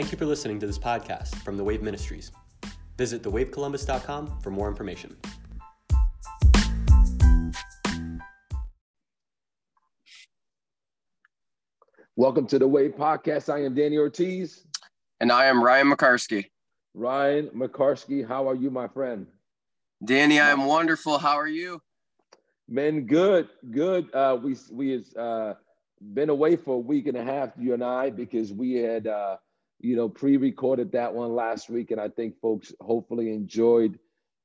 Thank you for listening to this podcast from the Wave Ministries. Visit thewavecolumbus.com for more information. Welcome to the Wave Podcast. I am Danny Ortiz. And I am Ryan Mocarski. Ryan Mocarski, how are you, my friend? Danny, I am wonderful. How are you? Man, good, good. Uh, we we has uh, been away for a week and a half, you and I, because we had uh, you know pre-recorded that one last week, and I think folks hopefully enjoyed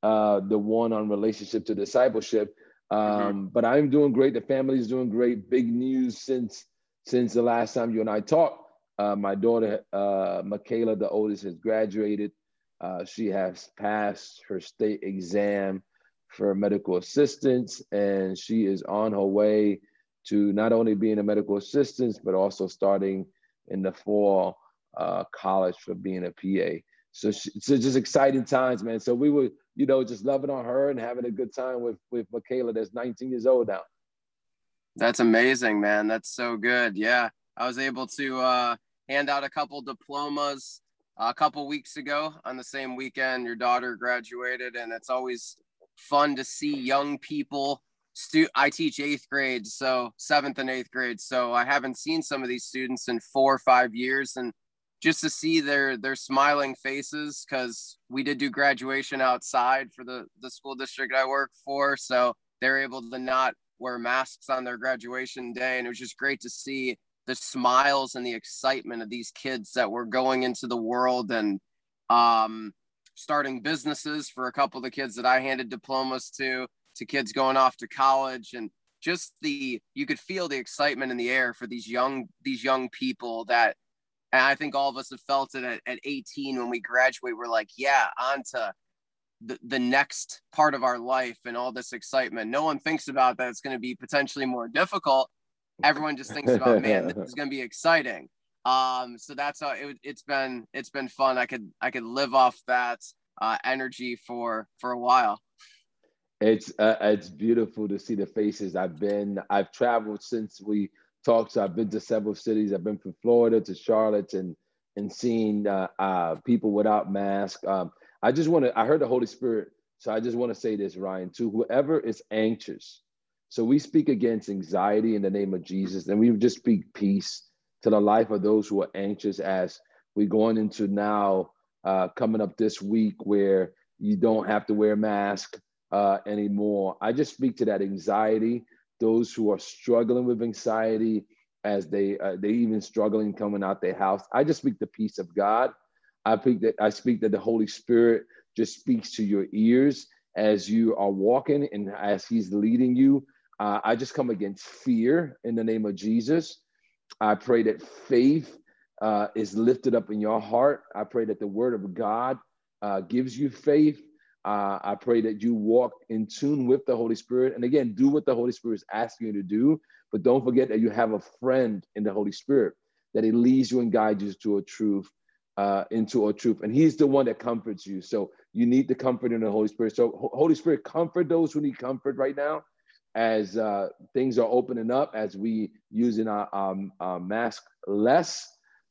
uh, the one on relationship to discipleship. Um, mm-hmm. But I'm doing great. The family's doing great. Big news since since the last time you and I talked. Uh, my daughter, uh, Michaela, the oldest, has graduated. Uh, she has passed her state exam for medical assistance, and she is on her way to not only being a medical assistant, but also starting in the fall uh, college for being a PA. So, she, so just exciting times, man. So we were, you know, just loving on her and having a good time with with Michaela, that's 19 years old now. That's amazing, man. That's so good. Yeah, I was able to uh, hand out a couple diplomas a couple weeks ago on the same weekend your daughter graduated and it's always fun to see young people stu- i teach eighth grade so seventh and eighth grade so i haven't seen some of these students in four or five years and just to see their their smiling faces because we did do graduation outside for the the school district i work for so they're able to not wear masks on their graduation day and it was just great to see the smiles and the excitement of these kids that were going into the world and um, starting businesses for a couple of the kids that I handed diplomas to, to kids going off to college and just the you could feel the excitement in the air for these young these young people that and I think all of us have felt it at, at 18 when we graduate. We're like, yeah, on to the, the next part of our life and all this excitement. No one thinks about that it's going to be potentially more difficult everyone just thinks about man this is going to be exciting um so that's how it, it's been it's been fun i could i could live off that uh, energy for for a while it's uh, it's beautiful to see the faces i've been i've traveled since we talked so i've been to several cities. I've been from florida to charlotte and and seeing uh, uh people without masks um i just want to i heard the holy spirit so i just want to say this ryan to whoever is anxious. So we speak against anxiety in the name of Jesus, and we just speak peace to the life of those who are anxious as we're going into now uh, coming up this week where you don't have to wear a mask uh, anymore. I just speak to that anxiety, those who are struggling with anxiety as they uh, they even struggling coming out their house. I just speak the peace of God. I speak that I speak that the Holy Spirit just speaks to your ears as you are walking and as He's leading you uh, I just come against fear in the name of Jesus. I pray that faith uh, is lifted up in your heart. I pray that the word of God uh, gives you faith. Uh, I pray that you walk in tune with the Holy Spirit. And again, do what the Holy Spirit is asking you to do. But don't forget that you have a friend in the Holy Spirit, that He leads you and guides you to a truth, uh, into a truth. And He's the one that comforts you. So you need the comfort in the Holy Spirit. So, Holy Spirit, comfort those who need comfort right now as uh, things are opening up, as we using our, um, our mask less.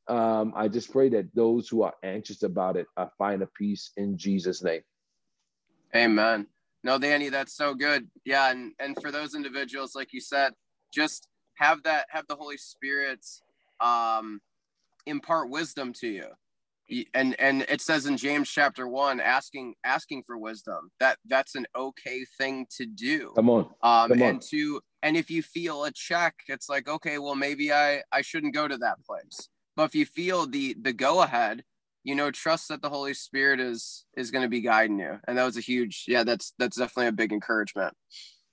Um, I just pray that those who are anxious about it uh, find a peace in Jesus' name. Amen. No, Danny, that's so good. Yeah, and and for those individuals, like you said, just have that have the Holy Spirit um, impart wisdom to you. And and it says in james chapter 1 asking asking for wisdom. That that's an okay thing to do. Come on. Um come and to and if you feel a check it's like okay well maybe i i shouldn't go to that place. But if you feel the the go ahead you know trust that the holy spirit is is going to be guiding you and that was a huge yeah that's that's definitely a big encouragement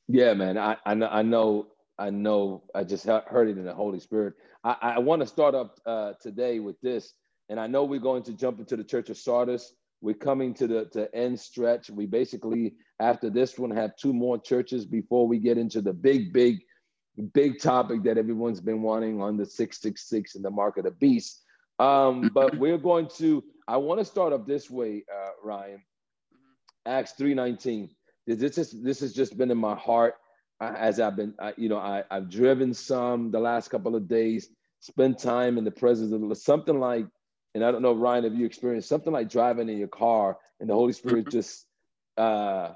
yeah man i i know i know i just heard it in the holy spirit i i want to start up uh today with this and I know we're going to jump into the Church of Sardis. We're coming to the to end stretch. We basically, after this one, have two more churches before we get into the big, big, big topic that everyone's been wanting on the 666 and the mark of the beast. Um, but we're going to, I want to start up this way, uh, Ryan. Acts 3:19. This is this has just been in my heart uh, as I've been, uh, you know, I, I've driven some the last couple of days, spent time in the presence of something like and I don't know, Ryan, if you experienced something like driving in your car and the Holy Spirit mm-hmm. just, uh,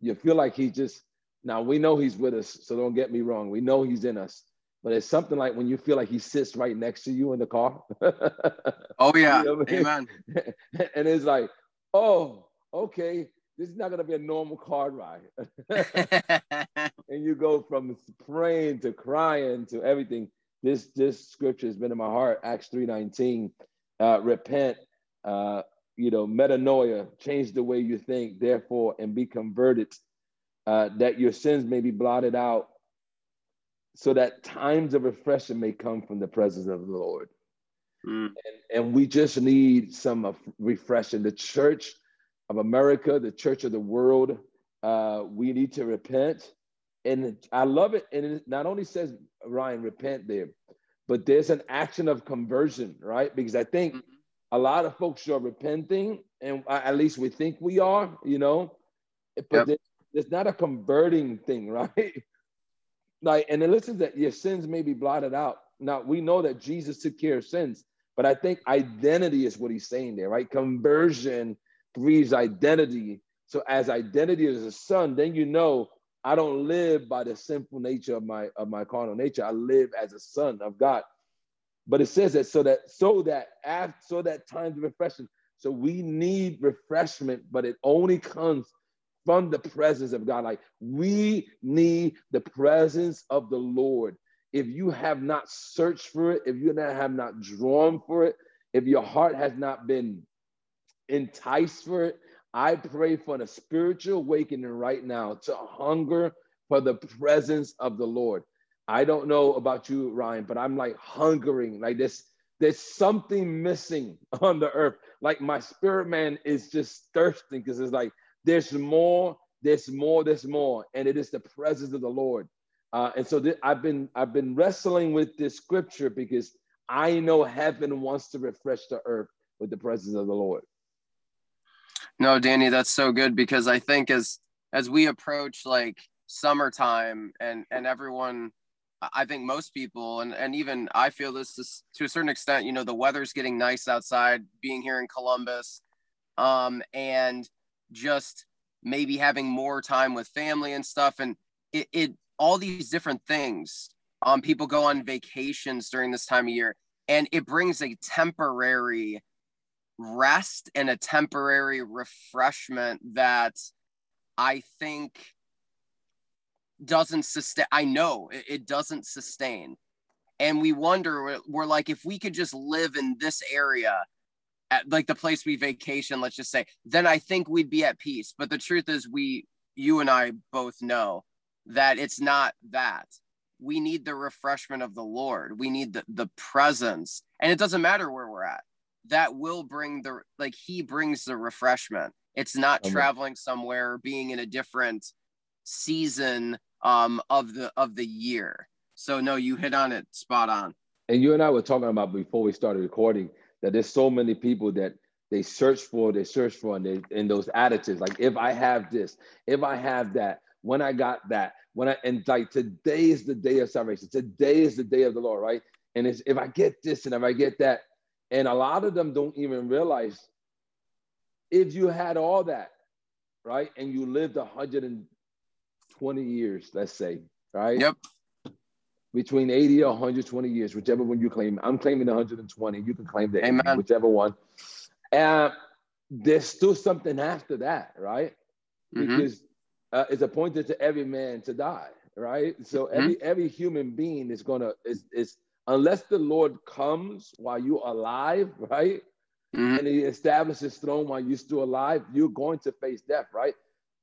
you feel like he just, now we know he's with us, so don't get me wrong. We know he's in us, but it's something like when you feel like he sits right next to you in the car. oh yeah, you know I mean? amen. and it's like, oh, okay, this is not gonna be a normal car ride. and you go from praying to crying to everything. This this scripture has been in my heart. Acts three nineteen uh, repent, uh, you know, metanoia, change the way you think, therefore, and be converted, uh, that your sins may be blotted out, so that times of refreshing may come from the presence of the Lord. Mm. And, and, we just need some refreshing. The church of America, the church of the world, uh, we need to repent. And I love it. And it not only says, Ryan, repent there, but there's an action of conversion, right? Because I think mm-hmm. a lot of folks are repenting, and at least we think we are, you know, but yep. there's not a converting thing, right? Like, and it listen that your sins may be blotted out. Now we know that Jesus took care of sins, but I think identity is what he's saying there, right? Conversion breeds identity. So as identity as a son, then you know I don't live by the sinful nature of my of my carnal nature. I live as a son of God. But it says that so that so that after so that times of refreshing. So we need refreshment, but it only comes from the presence of God. Like we need the presence of the Lord. If you have not searched for it, if you have not drawn for it, if your heart has not been enticed for it, I pray for a spiritual awakening right now to hunger for the presence of the Lord. I don't know about you, Ryan, but I'm like hungering, like this. There's something missing on the earth. Like my spirit man is just thirsting because it's like there's more, there's more, there's more, and it is the presence of the Lord. Uh, and so th- I've been I've been wrestling with this scripture because I know heaven wants to refresh the earth with the presence of the Lord. No, Danny, that's so good because I think as as we approach like summertime and and everyone I think most people and and even I feel this is, to a certain extent, you know, the weather's getting nice outside being here in Columbus um and just maybe having more time with family and stuff and it, it all these different things um people go on vacations during this time of year and it brings a temporary rest and a temporary refreshment that I think doesn't sustain. I know it, it doesn't sustain. And we wonder, we're like, if we could just live in this area, at like the place we vacation, let's just say, then I think we'd be at peace. But the truth is, we, you and I both know that it's not that. We need the refreshment of the Lord. We need the, the presence. And it doesn't matter where we're at that will bring the like he brings the refreshment it's not traveling somewhere being in a different season um of the of the year so no you hit on it spot on and you and i were talking about before we started recording that there's so many people that they search for they search for and, they, and those additives like if i have this if i have that when i got that when i and like today is the day of salvation today is the day of the lord right and it's if i get this and if i get that and a lot of them don't even realize if you had all that, right, and you lived 120 years, let's say, right? Yep. Between 80 or 120 years, whichever one you claim. I'm claiming 120. You can claim the Amen. 80, whichever one. And there's still something after that, right? Mm-hmm. Because uh, it's appointed to every man to die, right? So mm-hmm. every every human being is gonna is is unless the Lord comes while you're alive, right? Mm-hmm. And he establishes throne while you're still alive, you're going to face death, right?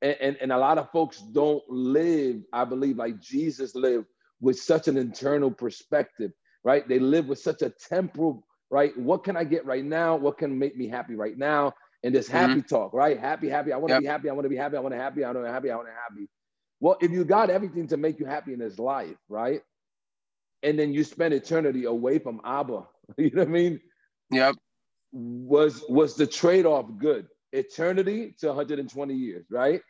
And, and, and a lot of folks don't live, I believe, like Jesus lived with such an internal perspective, right? They live with such a temporal, right? What can I get right now? What can make me happy right now? And this happy mm-hmm. talk, right? Happy, happy. I want to yep. be happy. I want to be happy. I want to happy. I want to happy. I want to happy. Well, if you got everything to make you happy in this life, right? and then you spend eternity away from Abba. You know what I mean? Yep. Was was the trade-off good? Eternity to 120 years, right?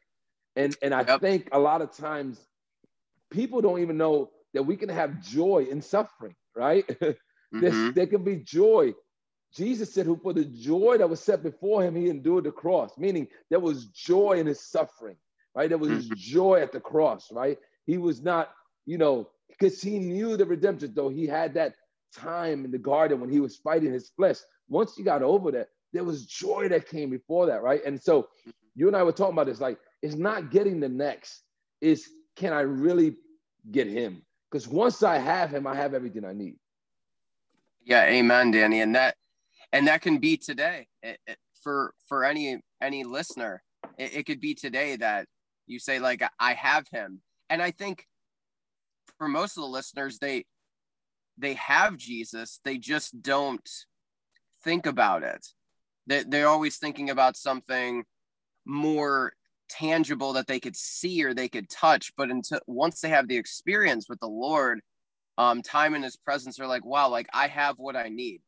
And and I yep. think a lot of times people don't even know that we can have joy in suffering, right? mm-hmm. there can be joy. Jesus said, who for the joy that was set before him, he endured the cross, meaning there was joy in his suffering, right? There was mm-hmm. joy at the cross, right? He was not, you know, because he knew the redemption, though he had that time in the garden when he was fighting his flesh. Once he got over that, there was joy that came before that, right? And so you and I were talking about this, like it's not getting the next, is can I really get him? Because once I have him, I have everything I need. Yeah, amen, Danny. And that and that can be today it, it, for for any any listener. It, it could be today that you say like I have him, and I think for most of the listeners, they they have Jesus, they just don't think about it. They, they're always thinking about something more tangible that they could see or they could touch. But until once they have the experience with the Lord, um, time in His presence, they're like, "Wow, like I have what I need,"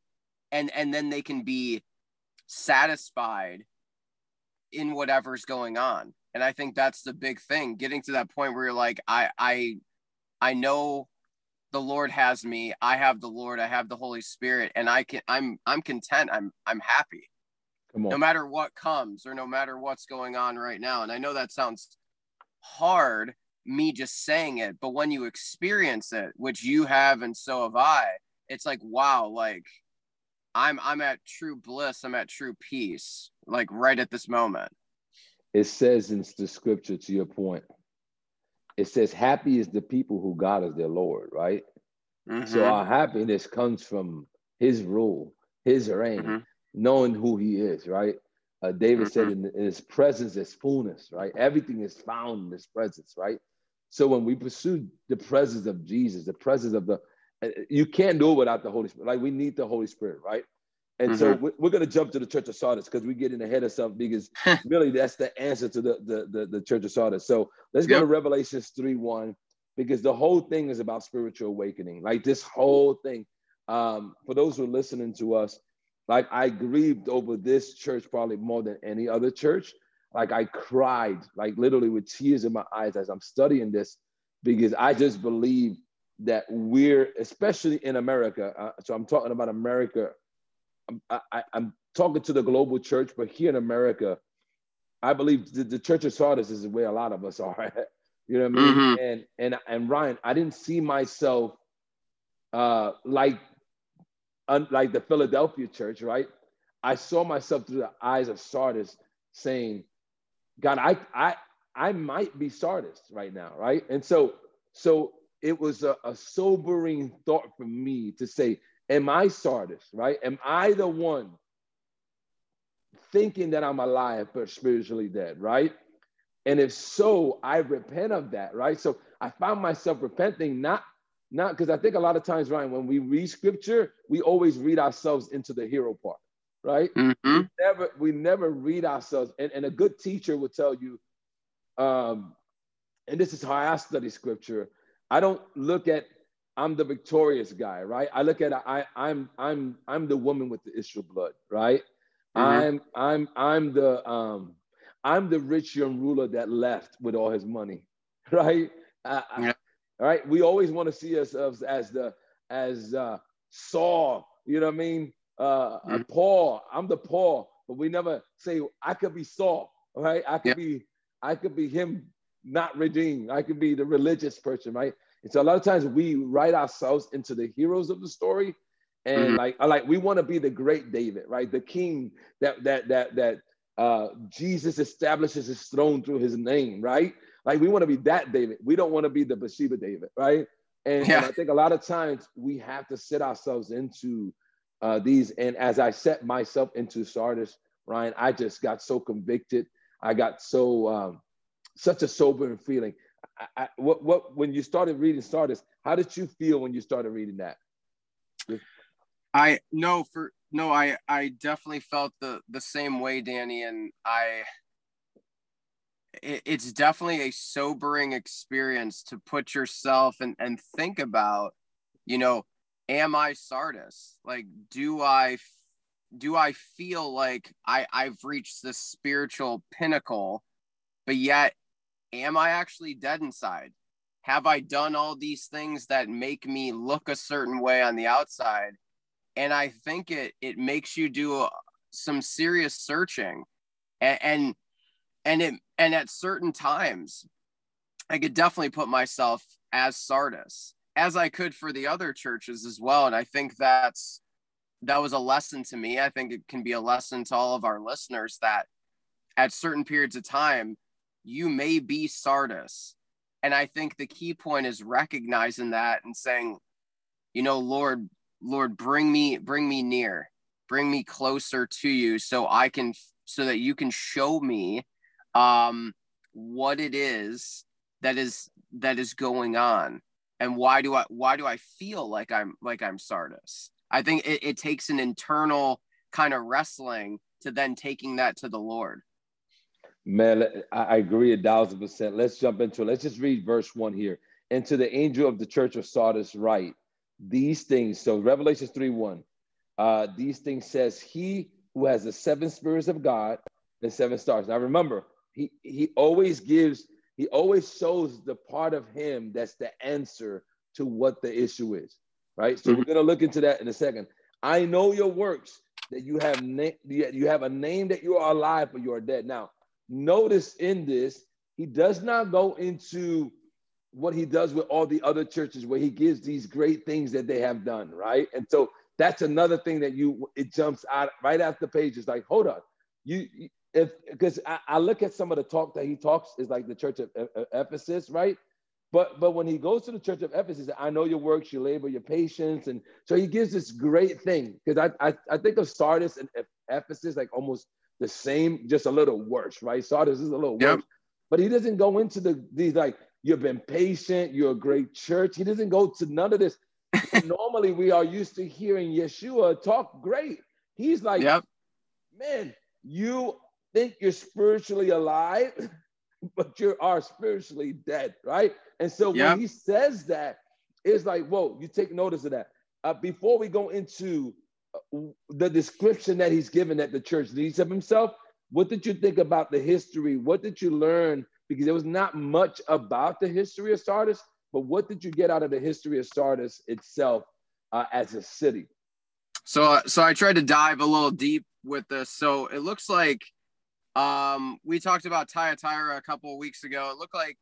and and then they can be satisfied in whatever's going on. And I think that's the big thing, getting to that point where you're like, I I I know the Lord has me. I have the Lord. I have the Holy Spirit, and I can. I'm. I'm content. I'm. I'm happy. No matter what comes, or no matter what's going on right now. And I know that sounds hard, me just saying it, but when you experience it, which you have, and so have I, it's like wow, like I'm. I'm at true bliss. I'm at true peace. Like right at this moment. It says in the scripture, to your point, it says, Happy is the people who God is their Lord, right? Mm-hmm. So our happiness comes from his rule, his reign, mm-hmm. Knowing who he is, right? Uh, David mm-hmm. said, in, in, his presence is fullness, right? Everything is found in his presence, right? So when we pursue the presence of Jesus, the presence of the, uh, you can't do it without the Holy Spirit. Like we need the Holy Spirit, right? And mm-hmm. so we're going to jump to the Church of Sardis because we're getting ahead of something because really that's the answer to the, the, the, the Church of Sardis. So let's yep. go to Revelations 3 1 because the whole thing is about spiritual awakening. Like this whole thing. Um, for those who are listening to us, like I grieved over this church probably more than any other church. Like I cried, like literally with tears in my eyes as I'm studying this because I just believe that we're, especially in America, uh, so I'm talking about America I, am talking to the global church, but here in America, I believe the, the Church of Sardis is where a lot of us are. you know what I mean? Mm-hmm. And and and Ryan, I didn't see myself uh, like like the Philadelphia church, right? I saw myself through the eyes of Sardis, saying, "God, I I I might be Sardis right now, right?" And so so it was a, a sobering thought for me to say, Am I Sardis, right? Am I the one thinking that I'm alive but spiritually dead, right? And if so, I repent of that, right? So I found myself repenting, not not because I think a lot of times, Ryan, when we read scripture, we always read ourselves into the hero part, right? Mm-hmm. We never we never read ourselves, and, and a good teacher will tell you, um, and this is how I study scripture. I don't look at I'm the victorious guy, right? I look at I I'm I'm I'm the woman with the issue of blood, right? Mm-hmm. I'm I'm I'm the um I'm the rich young ruler that left with all his money, right? Uh, yeah. All right. We always want to see ourselves as the as uh, Saul, you know what I mean? Uh, mm-hmm. Paul. I'm the Paul, but we never say I could be Saul, right? I could be I could be him not redeemed. I could be the religious person, right? And so a lot of times we write ourselves into the heroes of the story. And mm-hmm. like, I like we want to be the great David, right? The king that that that that uh, Jesus establishes his throne through his name, right? Like we want to be that David. We don't want to be the Bathsheba David, right? And, yeah. and, I think a lot of times we have to set ourselves into uh, these. And as I set myself into Sardis, Ryan, I just got so convicted. I got so um, such a sobering feeling. I, what what when you started reading Sardis, how did you feel when you started reading that? I no for no, I I definitely felt the the same way, Danny, and I. It, it's definitely a sobering experience to put yourself and and think about, you know, am I Sardis? Like, do I do I feel like I I've reached this spiritual pinnacle, but yet am I actually dead inside? Have I done all these things that make me look a certain way on the outside? and I think it it makes you do uh, some serious searching, and, and and it and at certain times, I could definitely put myself as Sardis, as I could for the other churches as well, and I think that's that was a lesson to me. I think it can be a lesson to all of our listeners that at certain periods of time, you may be Sardis. And I think the key point is recognizing that and saying, you know, Lord, Lord, bring me, bring me near, bring me closer to you so I can, so that you can show me um, what it is that is, that is going on. And why do I, why do I feel like I'm, like I'm Sardis? I think it, it takes an internal kind of wrestling to then taking that to the Lord. Man, I agree a thousand percent. Let's jump into it. Let's just read verse one here. And to the angel of the church of Sardis, write these things. So Revelations 3 1. Uh, these things says, He who has the seven spirits of God and seven stars. Now remember, he he always gives, he always shows the part of him that's the answer to what the issue is right? So mm-hmm. we're gonna look into that in a second. I know your works that you have na- you have a name that you are alive, but you are dead. Now, notice in this, he does not go into what he does with all the other churches where he gives these great things that they have done, right? And so that's another thing that you it jumps out right after the page. It's like, hold on, you if because I, I, look at some of the talk that he talks is like the church of Ephesus, right? But but when he goes to the church of Ephesus, I know your works, your labor, your patience, and so he gives this great thing because I, I I think of Sardis and Ephesus like almost the same, just a little worse, right? Sardis is a little yep. worse, but he doesn't go into the these like you've been patient, you're a great church. He doesn't go to none of this. Normally, we are used to hearing Yeshua talk great. He's like, yep. man, you think you're spiritually alive, but you are spiritually dead, right? And so yep. when he says that, it's like, whoa, you take notice of that. Uh, before we go into uh, the description that he's given at the church needs of himself, what did you think about the history? What did you learn? Because there was not much about the history of Sardis, but what did you get out of the history of Sardis itself uh, as a city? So, uh, so I tried to dive a little deep with this. So it looks like um, we talked about Thyatira a couple of weeks ago. It looked like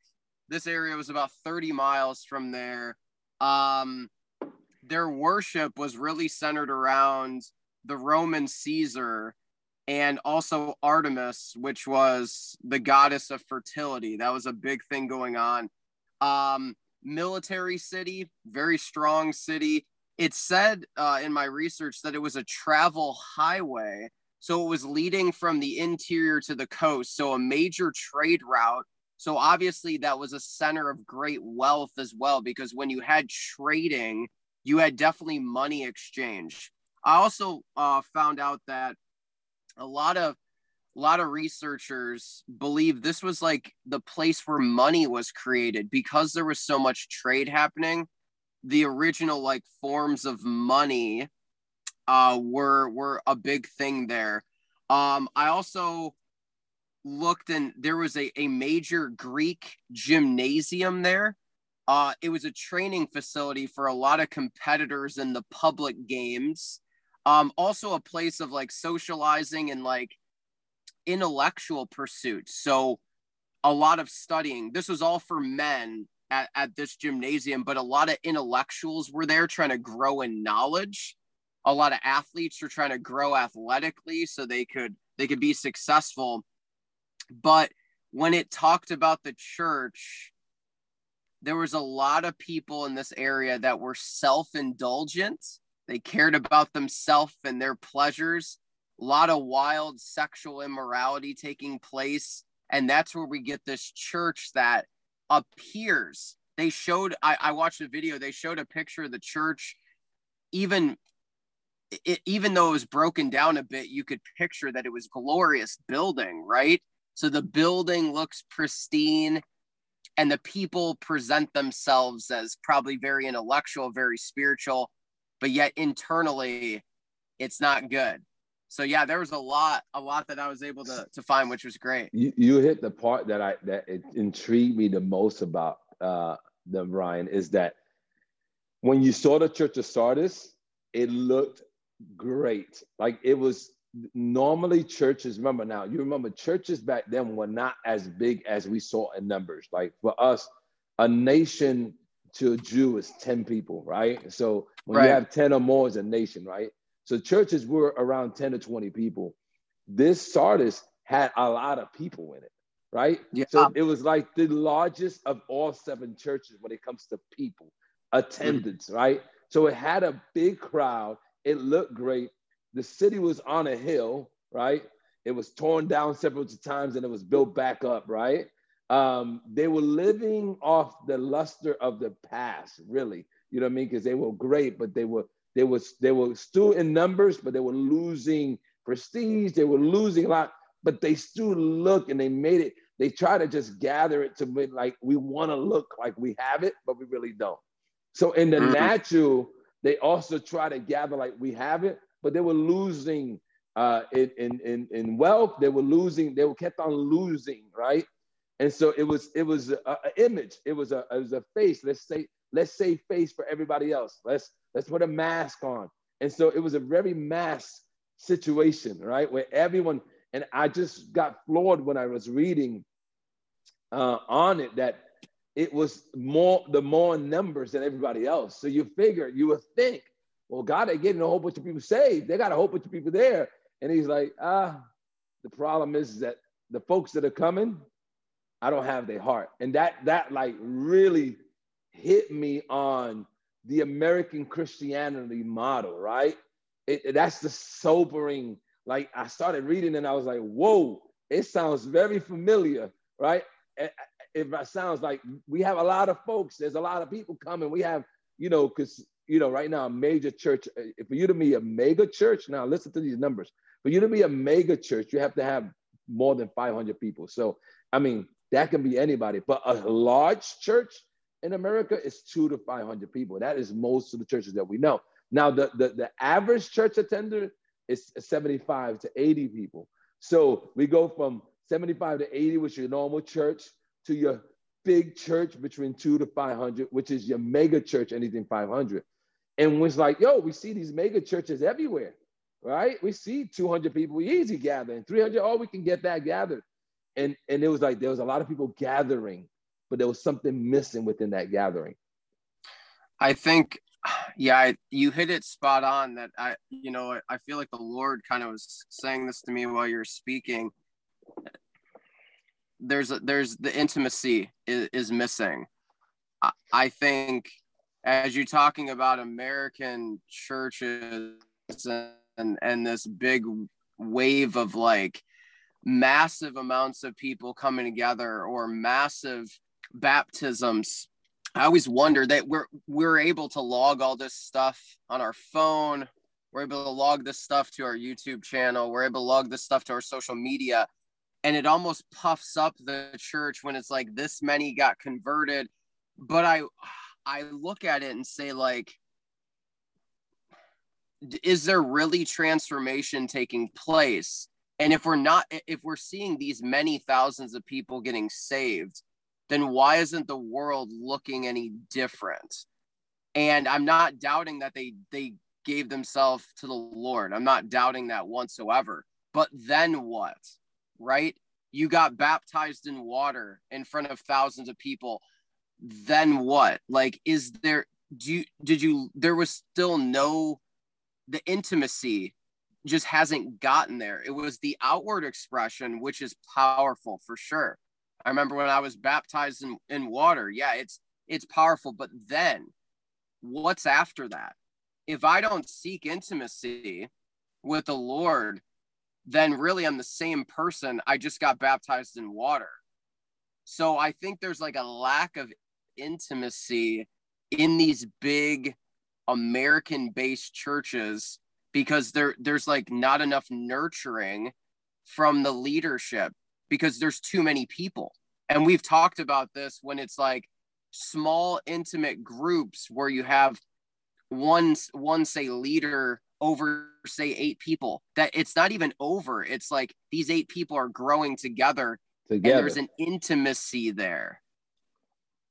this area was about 30 miles from there. Um, their worship was really centered around the Roman Caesar and also Artemis, which was the goddess of fertility. That was a big thing going on. Um, military city, very strong city. It said uh, in my research that it was a travel highway. So it was leading from the interior to the coast. So a major trade route so obviously that was a center of great wealth as well, because when you had trading, you had definitely money exchange. I also uh, found out that a lot of a lot of researchers believe this was like the place where money was created because there was so much trade happening. The original like forms of money uh, were were a big thing there. Um, I also looked and there was a, a major Greek gymnasium there. Uh, it was a training facility for a lot of competitors in the public games. Um, also a place of like socializing and like intellectual pursuits. So a lot of studying. This was all for men at, at this gymnasium, but a lot of intellectuals were there trying to grow in knowledge. A lot of athletes were trying to grow athletically so they could they could be successful but when it talked about the church, there was a lot of people in this area that were self indulgent. They cared about themselves and their pleasures. A lot of wild sexual immorality taking place. And that's where we get this church that appears. They showed, I, I watched a video, they showed a picture of the church. Even it, even though it was broken down a bit, you could picture that it was glorious building, right? So the building looks pristine and the people present themselves as probably very intellectual, very spiritual, but yet internally it's not good. So yeah, there was a lot, a lot that I was able to, to find, which was great. You, you hit the part that I that it intrigued me the most about uh the Ryan is that when you saw the Church of Sardis, it looked great. Like it was normally churches, remember now, you remember churches back then were not as big as we saw in numbers. Like for us, a nation to a Jew is 10 people, right? So when right. you have 10 or more, it's a nation, right? So churches were around 10 to 20 people. This Sardis had a lot of people in it, right? Yeah. So it was like the largest of all seven churches when it comes to people, attendance, mm. right? So it had a big crowd. It looked great. The city was on a hill, right? It was torn down several times and it was built back up, right? Um, they were living off the luster of the past, really. You know what I mean? Because they were great, but they were they was they were still in numbers, but they were losing prestige. They were losing a lot, but they still look and they made it. They try to just gather it to be like we want to look like we have it, but we really don't. So in the mm-hmm. natural, they also try to gather like we have it, but they were losing uh, in, in, in wealth. They were losing, they were kept on losing, right? And so it was it was an image. It was a it was a face. Let's say let's say face for everybody else. Let's let's put a mask on. And so it was a very mass situation, right? Where everyone and I just got floored when I was reading uh, on it that it was more the more numbers than everybody else. So you figure, you would think, well, God, they're getting a whole bunch of people saved. They got a whole bunch of people there. And he's like, ah, the problem is that the folks that are coming, I don't have their heart. And that that like really hit me on the American Christianity model, right? It, that's the sobering. Like I started reading and I was like, whoa, it sounds very familiar, right? It sounds like we have a lot of folks. There's a lot of people coming. We have, you know, because you know, right now a major church. Uh, for you to be a mega church, now listen to these numbers. For you to be a mega church, you have to have more than 500 people. So, I mean, that can be anybody. But a large church in America is two to 500 people. That is most of the churches that we know. Now, the the, the average church attender is 75 to 80 people. So we go from 75 to 80, which is your normal church, to your big church between two to 500, which is your mega church, anything 500. And was like, yo, we see these mega churches everywhere, right? We see 200 people easy gathering, 300, oh, we can get that gathered. And, and it was like, there was a lot of people gathering, but there was something missing within that gathering. I think, yeah, I, you hit it spot on that I, you know, I feel like the Lord kind of was saying this to me while you're speaking there's a, there's the intimacy is, is missing. I, I think as you're talking about American churches and and this big wave of like massive amounts of people coming together or massive baptisms i always wonder that we're we're able to log all this stuff on our phone. We're able to log this stuff to our youtube channel. We're able to log this stuff to our social media and it almost puffs up the church when it's like this many got converted. But i i look at it and say like is there really transformation taking place? And if we're not if we're seeing these many thousands of people getting saved then why isn't the world looking any different? And i'm not doubting that they they gave themselves to the lord. I'm not doubting that whatsoever. But then what right? You got baptized in water in front of thousands of people. Then what? Like, is there, do you, did you, there was still no, the intimacy just hasn't gotten there. It was the outward expression, which is powerful for sure. I remember when I was baptized in, in water. Yeah, it's, it's powerful. But then what's after that? If I don't seek intimacy with the Lord, then really I'm the same person. I just got baptized in water. So I think there's like a lack of intimacy in these big American based churches because there there's like not enough nurturing from the leadership because there's too many people. And we've talked about this when it's like small intimate groups where you have one one say leader over say eight people that it's not even over it's like these eight people are growing together, together. and there's an intimacy there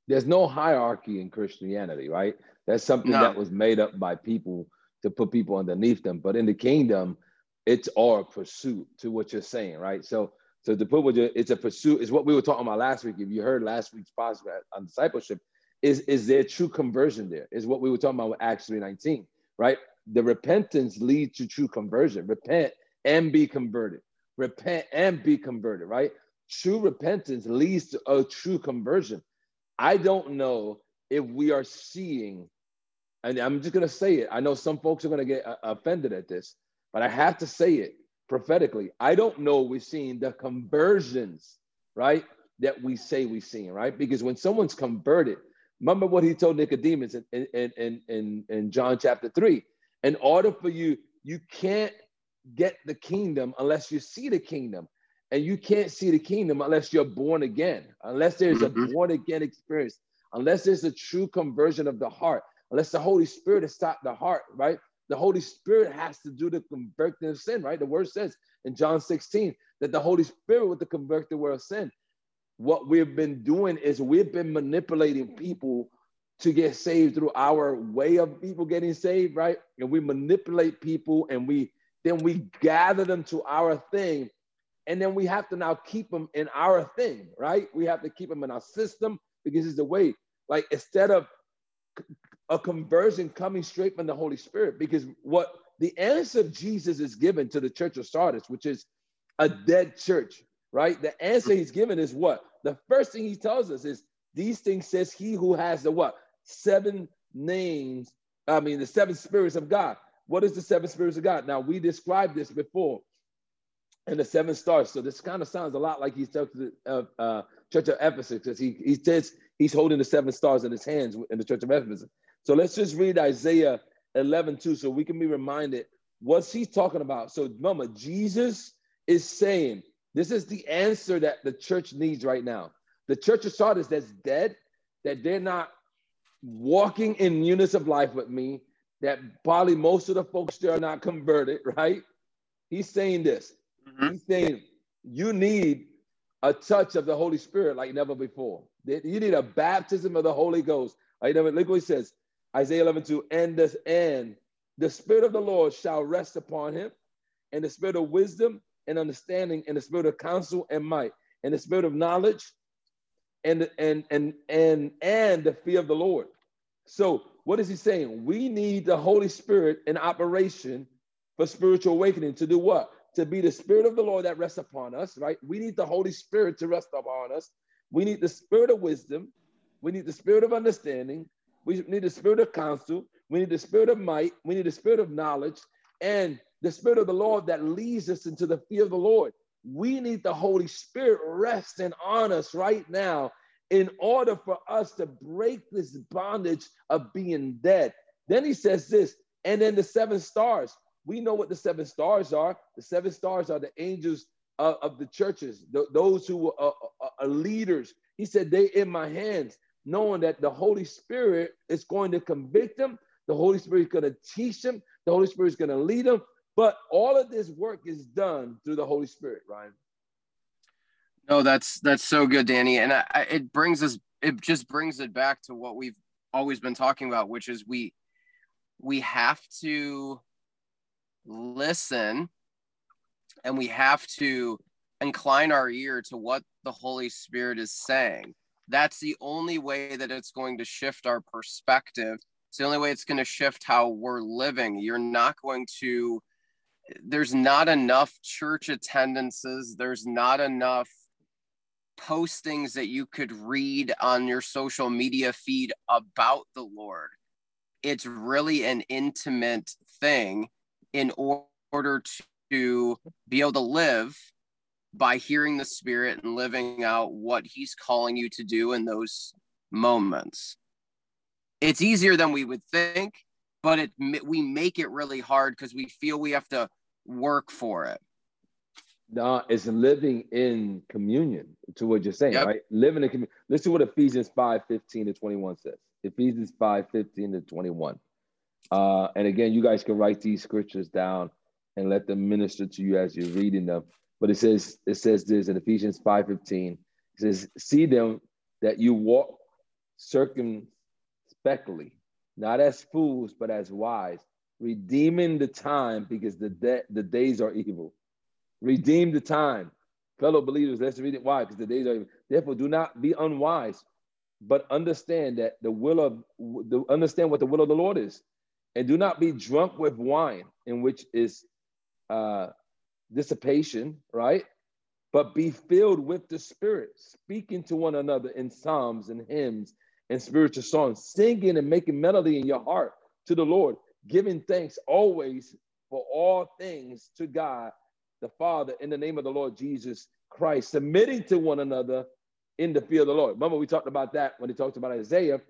there's no hierarchy in christianity right that's something no. that was made up by people to put people underneath them. But in the kingdom, it's our pursuit to what you're saying, right? So, so to put what you it's a pursuit is what we were talking about last week. If you heard last week's podcast on discipleship, is is there true conversion there? Is what we were talking about with Acts 3:19, right? The repentance leads to true conversion. Repent and be converted. Repent and be converted, right? True repentance leads to a true conversion. I don't know if we are seeing, and I'm just going to say it. I know some folks are going to get uh, offended at this, but I have to say it prophetically. I don't know we're seeing the conversions, right? That we say we're seeing, right? Because when someone's converted, remember what he told Nicodemus in, in, in, in, in John chapter 3. In order for you, you can't get the kingdom unless you see the kingdom. And you can't see the kingdom unless you're born again, unless there's mm-hmm. a born again experience, unless there's a true conversion of the heart, unless the Holy Spirit has stopped the heart, right? The Holy Spirit has to do the converting of sin, right? The word says in John 16 that the Holy Spirit would the convict the world of sin. What we've been doing is we've been manipulating people to get saved through our way of people getting saved, right? And we manipulate people and we then we gather them to our thing and then we have to now keep them in our thing, right? We have to keep them in our system because it's the way. Like instead of a conversion coming straight from the Holy Spirit, because what the answer Jesus is given to the church of Sardis, which is a dead church, right? The answer he's given is what? The first thing he tells us is these things says he who has the what? Seven names, I mean, the seven spirits of God. What is the seven spirits of God? Now, we described this before and the seven stars. So this kind of sounds a lot like he's talking to uh, uh, Church of Ephesus because he, he says he's holding the seven stars in his hands in the Church of Ephesus. So let's just read Isaiah 11 too, so we can be reminded what's he talking about. So remember, Jesus is saying this is the answer that the church needs right now. The church of Sardis that's dead, that they're not walking in newness of life with me, that probably most of the folks there are not converted, right? He's saying this Mm-hmm. He's saying you need a touch of the Holy Spirit like never before. You need a baptism of the Holy Ghost. Like never, look what he says, Isaiah 11, 2, and this, and the Spirit of the Lord shall rest upon him, and the Spirit of wisdom and understanding, and the Spirit of counsel and might, and the Spirit of knowledge, and and and and and the fear of the Lord. So what is he saying? We need the Holy Spirit in operation for spiritual awakening to do what? to be the Spirit of the Lord that rests upon us, right? We need the Holy Spirit to rest upon us. We need the Spirit of wisdom. We need the Spirit of understanding. We need the Spirit of counsel. We need the Spirit of might. We need the Spirit of knowledge and the Spirit of the Lord that leads us into the fear of the Lord. We need the Holy Spirit resting on us right now in order for us to break this bondage of being dead. Then he says this, and then the seven stars we know what the seven stars are. The seven stars are the angels uh, of the churches, th- those who are, are leaders. He said, They in my hands, knowing that the Holy Spirit is going to convict them. The Holy Spirit is going to teach them. The Holy Spirit is going to lead them. But all of this work is done through the Holy Spirit, Ryan. No, that's that's so good, Danny, and I, I, it brings us. It just brings it back to what we've always been talking about, which is we we have to listen and we have to incline our ear to what the Holy Spirit is saying. That's the only way that it's going to shift our perspective. It's the only way it's going to shift how we're living. You're not going to, there's not enough church attendances, there's not enough postings that you could read on your social media feed about the Lord. It's really an intimate thing in order to be able to live by hearing the spirit and living out what he's calling you to do in those moments. It's easier than we would think but it we make it really hard because we feel we have to work for it no it's living in communion to what you're saying yep. right living in communion listen to what ephesians 5 15 to 21 says ephesians 5 15 to 21 uh, and again, you guys can write these scriptures down and let them minister to you as you're reading them. But it says, it says this in Ephesians 5:15. It says, see them that you walk circumspectly, not as fools, but as wise, redeeming the time because the, de- the days are evil. Redeem the time. Fellow believers, let's read it. Why? Because the days are evil. Therefore, do not be unwise, but understand that the will of the understand what the will of the Lord is, and do not be drunk with wine, in which is uh, dissipation, right? But be filled with the Spirit, speaking to one another in psalms and hymns and spiritual songs, singing and making melody in your heart to the Lord, giving thanks always for all things to God the Father in the name of the Lord Jesus Christ, submitting to one another in the fear of the Lord. Remember, we talked about that when he talked about Isaiah.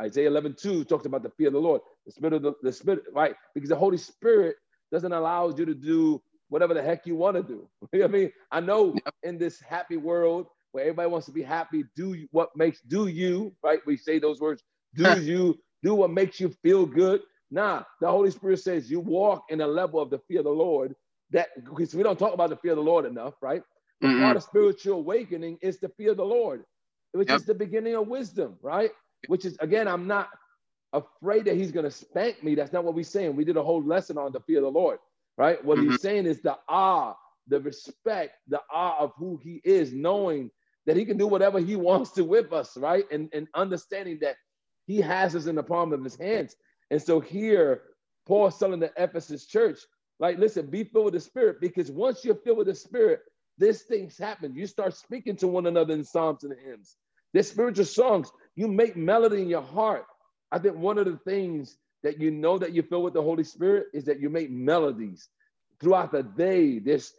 Isaiah 11, 2 talked about the fear of the Lord, the spirit of the, the spirit, right? Because the Holy Spirit doesn't allow you to do whatever the heck you want to do. you know I mean? I know in this happy world where everybody wants to be happy, do what makes do you, right? We say those words, do you, do what makes you feel good. Nah, the Holy Spirit says you walk in a level of the fear of the Lord that because we don't talk about the fear of the Lord enough, right? But mm-hmm. part of spiritual awakening is the fear of the Lord, which yep. is the beginning of wisdom, right? Which is again, I'm not afraid that he's gonna spank me. That's not what we're saying. We did a whole lesson on the fear of the Lord, right? What mm-hmm. he's saying is the awe, the respect, the awe of who he is, knowing that he can do whatever he wants to with us, right? And, and understanding that he has us in the palm of his hands. And so here, Paul's telling the Ephesus church, like, listen, be filled with the Spirit because once you're filled with the Spirit, this things happen. You start speaking to one another in psalms and hymns. There's spiritual songs. You make melody in your heart. I think one of the things that you know that you feel with the Holy Spirit is that you make melodies throughout the day. There's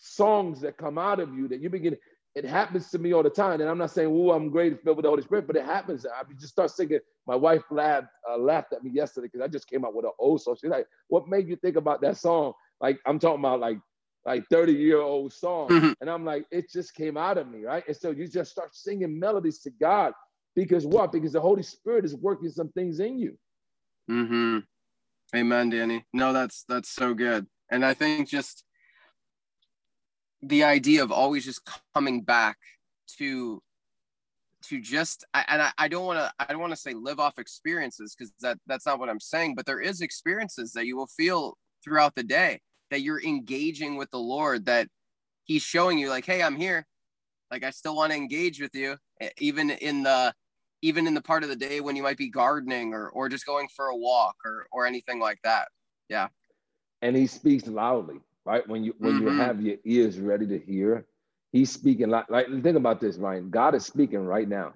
songs that come out of you that you begin. It happens to me all the time, and I'm not saying, "Oh, I'm great filled with the Holy Spirit," but it happens. I just start singing. My wife laughed uh, laughed at me yesterday because I just came out with an old song. She's like, "What made you think about that song?" Like I'm talking about like like 30 year old song. Mm-hmm. And I'm like, it just came out of me, right? And so you just start singing melodies to God because what? Because the Holy Spirit is working some things in you. Mm-hmm. Amen, Danny. No, that's that's so good. And I think just the idea of always just coming back to to just and I, I don't want to I don't want to say live off experiences because that that's not what I'm saying, but there is experiences that you will feel throughout the day that you're engaging with the Lord, that He's showing you, like, hey, I'm here. Like, I still want to engage with you, even in the even in the part of the day when you might be gardening or or just going for a walk or or anything like that. Yeah. And he speaks loudly, right? When you when mm-hmm. you have your ears ready to hear, he's speaking like like think about this, Ryan. God is speaking right now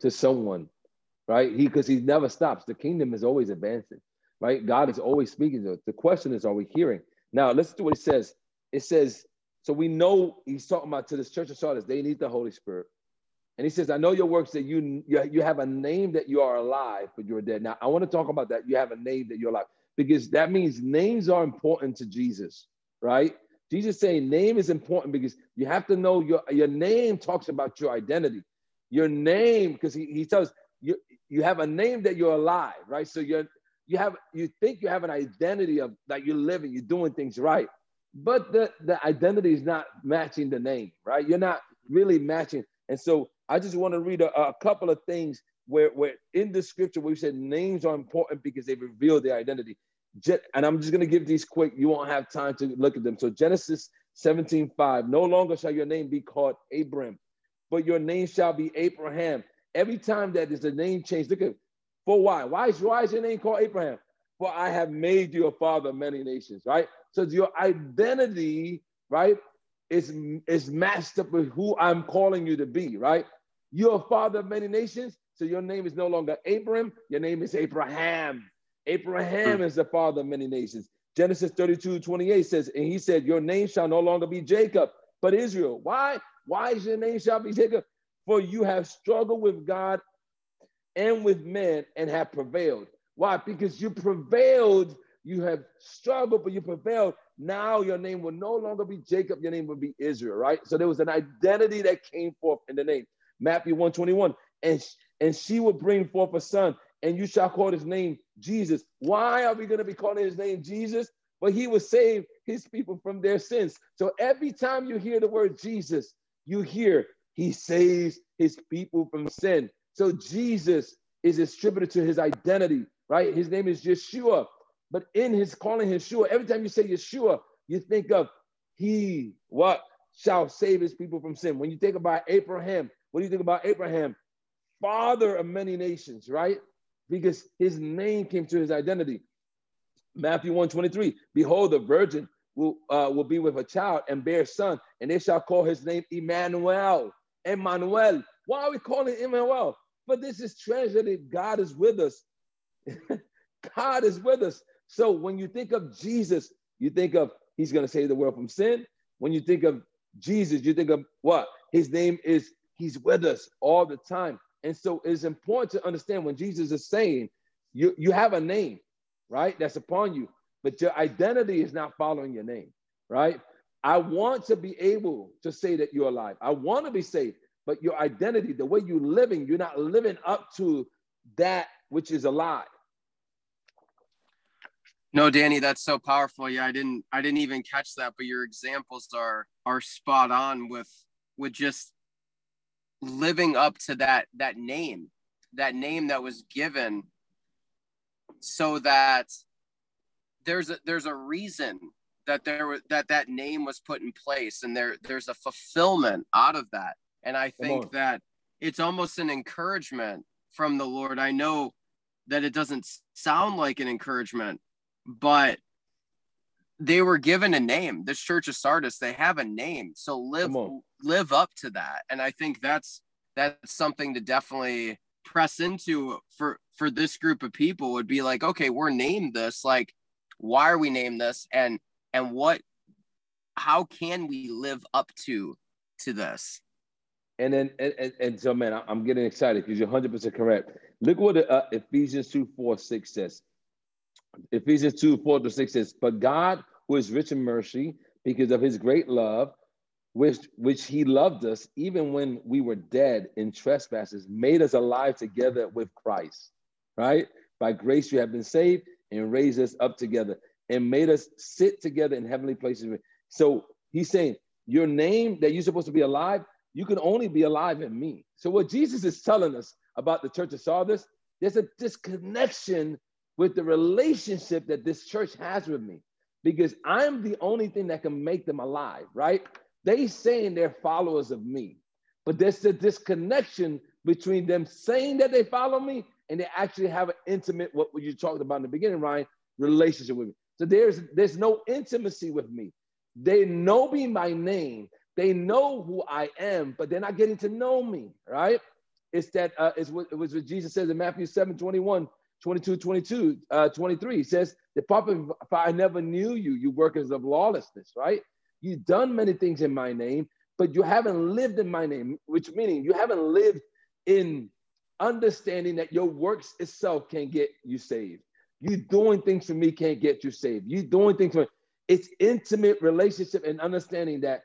to someone, right? He because he never stops. The kingdom is always advancing, right? God is always speaking to us. The question is, are we hearing? Now, listen to what it says. It says, so we know he's talking about to this church of Sardis, they need the Holy Spirit. And he says, I know your works that you, you, you have a name that you are alive, but you're dead. Now, I want to talk about that. You have a name that you're alive because that means names are important to Jesus, right? Jesus saying name is important because you have to know your, your name talks about your identity. Your name, because he, he tells you, you have a name that you're alive, right? So you're you have you think you have an identity of that you're living, you're doing things right, but the the identity is not matching the name, right? You're not really matching. And so I just want to read a, a couple of things where where in the scripture you said names are important because they reveal their identity. And I'm just going to give these quick. You won't have time to look at them. So Genesis 17, 5, no longer shall your name be called Abram, but your name shall be Abraham. Every time that is a name change, look at for why? Why is, why is your name called Abraham? For I have made you a father of many nations, right? So your identity, right, is, is matched up with who I'm calling you to be, right? You're a father of many nations, so your name is no longer Abram, your name is Abraham. Abraham hmm. is the father of many nations. Genesis 32, 28 says, and he said, Your name shall no longer be Jacob, but Israel. Why? Why is your name shall be Jacob? For you have struggled with God and with men and have prevailed. Why? Because you prevailed. You have struggled, but you prevailed. Now your name will no longer be Jacob, your name will be Israel, right? So there was an identity that came forth in the name. Matthew 121. And, and she will bring forth a son, and you shall call his name Jesus. Why are we going to be calling his name Jesus? But he will save his people from their sins. So every time you hear the word Jesus, you hear he saves his people from sin. So Jesus is attributed to his identity, right? His name is Yeshua. But in his calling Yeshua, every time you say Yeshua, you think of he what shall save his people from sin. When you think about Abraham, what do you think about Abraham? Father of many nations, right? Because his name came to his identity. Matthew 123, behold, the virgin will, uh, will be with a child and bear a son, and they shall call his name Emmanuel. Emmanuel. Why are we calling Emmanuel? But this is translated God is with us. God is with us. So when you think of Jesus, you think of he's going to save the world from sin. When you think of Jesus, you think of what? His name is he's with us all the time. And so it's important to understand when Jesus is saying you, you have a name, right? That's upon you, but your identity is not following your name, right? I want to be able to say that you're alive. I want to be saved, but your identity, the way you're living, you're not living up to that which is alive. No, Danny, that's so powerful. Yeah, I didn't I didn't even catch that, but your examples are are spot on with with just living up to that that name, that name that was given so that there's a there's a reason that there was that that name was put in place and there there's a fulfillment out of that. And I think that it's almost an encouragement from the Lord. I know that it doesn't sound like an encouragement but they were given a name. This Church of Sardis, they have a name, so live live up to that. And I think that's that's something to definitely press into for for this group of people. Would be like, okay, we're named this. Like, why are we named this? And and what? How can we live up to to this? And then, and, and, so, man, I'm getting excited because you're 100% correct. Look what uh, Ephesians 2 4 6 says. Ephesians 2 4 to 6 says, But God, who is rich in mercy, because of his great love, which, which he loved us, even when we were dead in trespasses, made us alive together with Christ, right? By grace you have been saved and raised us up together and made us sit together in heavenly places. So he's saying, Your name that you're supposed to be alive, you can only be alive in me. So what Jesus is telling us about the church of Sardis, there's a disconnection with the relationship that this church has with me because I'm the only thing that can make them alive, right? They saying they're followers of me, but there's a disconnection between them saying that they follow me and they actually have an intimate, what you talked about in the beginning, Ryan, relationship with me. So there's there's no intimacy with me. They know me by name. They know who I am, but they're not getting to know me, right? It's that uh, it's what, it was what Jesus says in Matthew 7 21. 22, 22, uh, 23 He says, Depart from I never knew you, you workers of lawlessness, right? You've done many things in my name, but you haven't lived in my name, which meaning you haven't lived in understanding that your works itself can't get you saved. You doing things for me can't get you saved. You doing things for me. It's intimate relationship and understanding that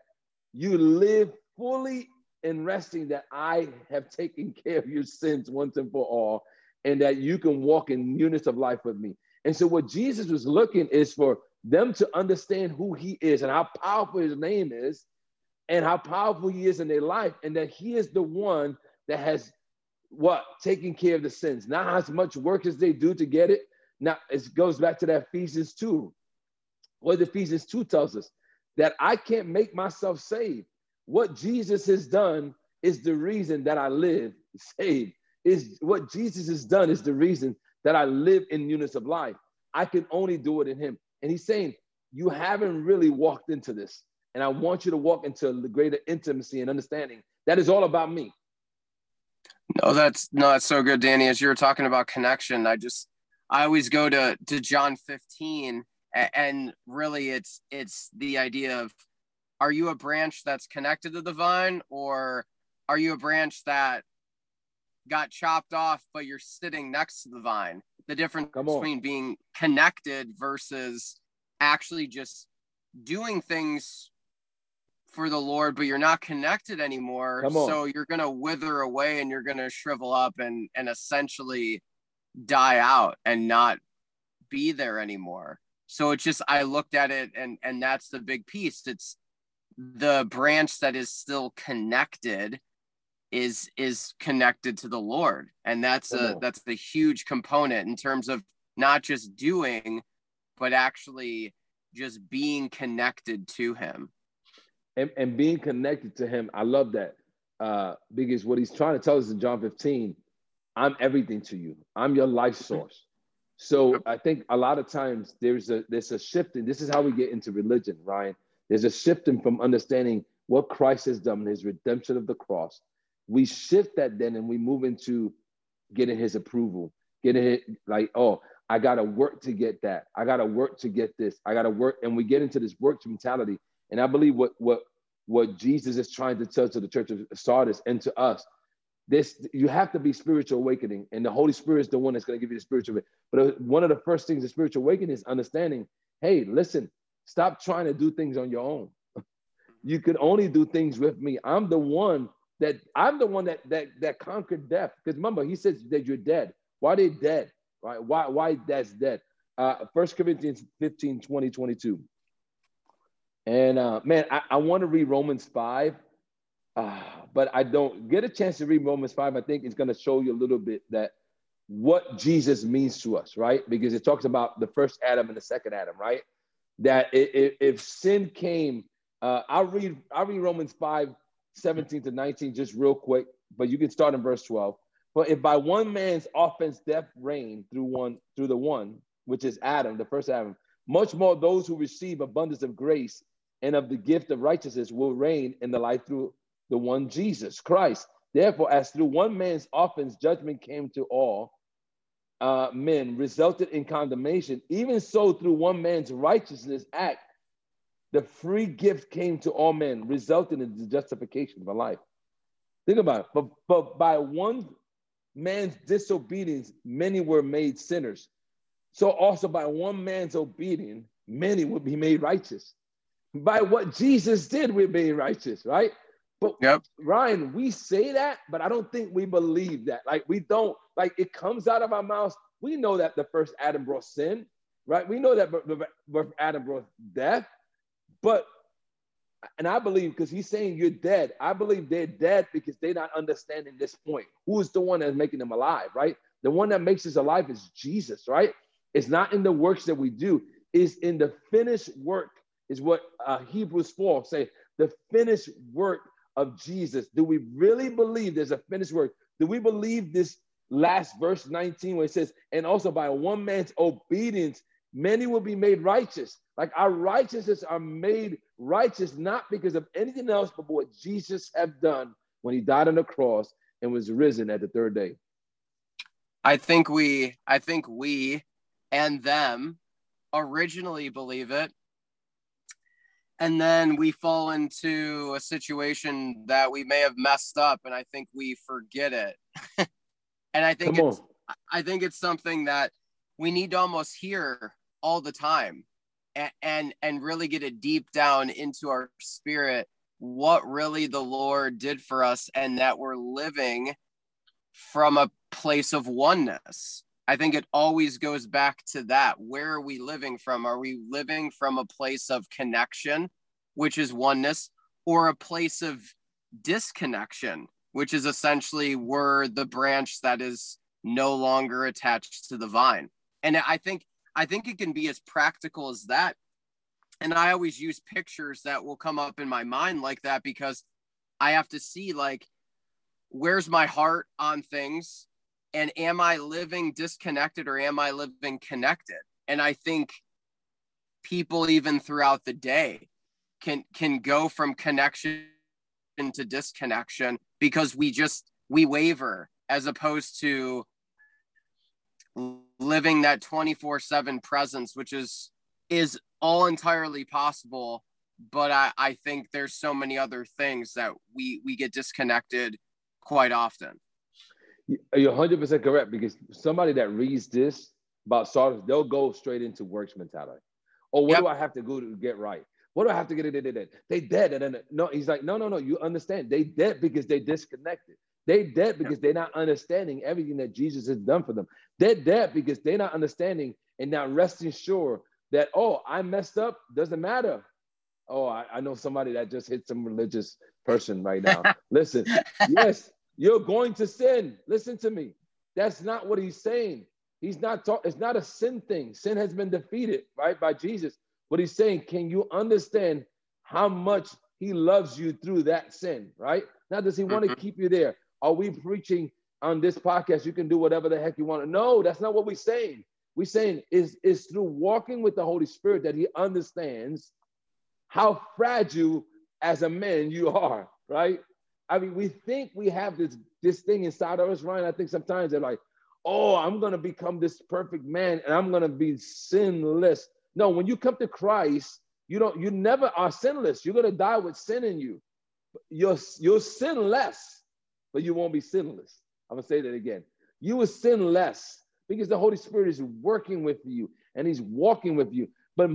you live fully in resting that I have taken care of your sins once and for all and that you can walk in newness of life with me. And so, what Jesus was looking is for them to understand who he is and how powerful his name is and how powerful he is in their life, and that he is the one that has what taking care of the sins, not as much work as they do to get it. Now, it goes back to that Ephesians 2. What Ephesians 2 tells us that I can't make myself saved. What Jesus has done is the reason that I live saved is what Jesus has done is the reason that I live in newness of life. I can only do it in him. And he's saying, you haven't really walked into this. And I want you to walk into the greater intimacy and understanding. That is all about me. No, that's no, that's so good, Danny. As you were talking about connection, I just I always go to to John 15 and really it's it's the idea of are you a branch that's connected to the vine or are you a branch that got chopped off, but you're sitting next to the vine. The difference between being connected versus actually just doing things for the Lord, but you're not connected anymore. So you're gonna wither away and you're gonna shrivel up and and essentially die out and not be there anymore. So it's just I looked at it and and that's the big piece. It's the branch that is still connected is is connected to the Lord, and that's a that's the huge component in terms of not just doing, but actually just being connected to him. And, and being connected to him, I love that. Uh, because what he's trying to tell us in John 15, I'm everything to you. I'm your life source. So I think a lot of times there's a there's a shifting. This is how we get into religion, Ryan. There's a shifting from understanding what Christ has done, his redemption of the cross. We shift that then and we move into getting his approval, getting it like, oh, I gotta work to get that. I gotta work to get this. I gotta work, and we get into this work mentality. And I believe what what what Jesus is trying to tell to the church of Sardis and to us this you have to be spiritual awakening and the holy spirit is the one that's going to give you the spiritual but uh, one of the first things the spiritual awakening is understanding hey listen stop trying to do things on your own you can only do things with me i'm the one that i'm the one that that that conquered death because remember he says that you're dead why they dead right why why that's dead uh first corinthians 15 20 22 and uh man i, I want to read romans 5 uh, but I don't get a chance to read Romans 5. I think it's going to show you a little bit that what Jesus means to us, right? Because it talks about the first Adam and the second Adam, right? That if, if sin came, uh, I'll read I'll read Romans 5, 17 to 19 just real quick, but you can start in verse 12. But if by one man's offense death reigned through one through the one, which is Adam, the first Adam, much more those who receive abundance of grace and of the gift of righteousness will reign in the life through the one Jesus Christ. Therefore, as through one man's offense, judgment came to all uh, men, resulted in condemnation, even so, through one man's righteousness act, the free gift came to all men, resulting in the justification of a life. Think about it. But, but by one man's disobedience, many were made sinners. So also by one man's obedience, many will be made righteous. By what Jesus did, we're made righteous, right? But yep. Ryan, we say that, but I don't think we believe that. Like we don't like it comes out of our mouths. We know that the first Adam brought sin, right? We know that Adam brought death, but and I believe because he's saying you're dead. I believe they're dead because they're not understanding this point. Who is the one that's making them alive, right? The one that makes us alive is Jesus, right? It's not in the works that we do. It's in the finished work. Is what uh, Hebrews 4 say. The finished work of Jesus? Do we really believe there's a finished work? Do we believe this last verse 19 where it says, and also by one man's obedience, many will be made righteous? Like our righteousness are made righteous not because of anything else but what Jesus have done when he died on the cross and was risen at the third day. I think we I think we and them originally believe it and then we fall into a situation that we may have messed up and i think we forget it and i think Come it's on. i think it's something that we need to almost hear all the time and, and and really get it deep down into our spirit what really the lord did for us and that we're living from a place of oneness I think it always goes back to that. Where are we living from? Are we living from a place of connection, which is oneness, or a place of disconnection, which is essentially we're the branch that is no longer attached to the vine? And I think I think it can be as practical as that. And I always use pictures that will come up in my mind like that because I have to see like where's my heart on things and am I living disconnected or am I living connected? And I think people even throughout the day can can go from connection to disconnection because we just we waver as opposed to living that 24/7 presence which is is all entirely possible but I, I think there's so many other things that we we get disconnected quite often you're 100% correct because somebody that reads this about Sardis, they'll go straight into works mentality. Oh, what yep. do I have to do to get right? What do I have to get it? They dead. And then no, he's like, no, no, no. You understand? They dead because they disconnected. They dead because they're not understanding everything that Jesus has done for them. They're dead because they're not understanding and not resting sure that oh, I messed up. Doesn't matter. Oh, I, I know somebody that just hit some religious person right now. Listen, yes, you're going to sin. Listen to me. That's not what he's saying. He's not talking, it's not a sin thing. Sin has been defeated, right, by Jesus. But he's saying, can you understand how much he loves you through that sin, right? Now, does he want to mm-hmm. keep you there? Are we preaching on this podcast? You can do whatever the heck you want. No, that's not what we're saying. We're saying is is through walking with the Holy Spirit that he understands how fragile as a man you are, right? I mean, we think we have this this thing inside of us, Ryan. I think sometimes they're like, oh, I'm gonna become this perfect man and I'm gonna be sinless. No, when you come to Christ, you don't, you never are sinless. You're gonna die with sin in you. You're you'll sin less, but you won't be sinless. I'm gonna say that again. You will sin less because the Holy Spirit is working with you and He's walking with you. But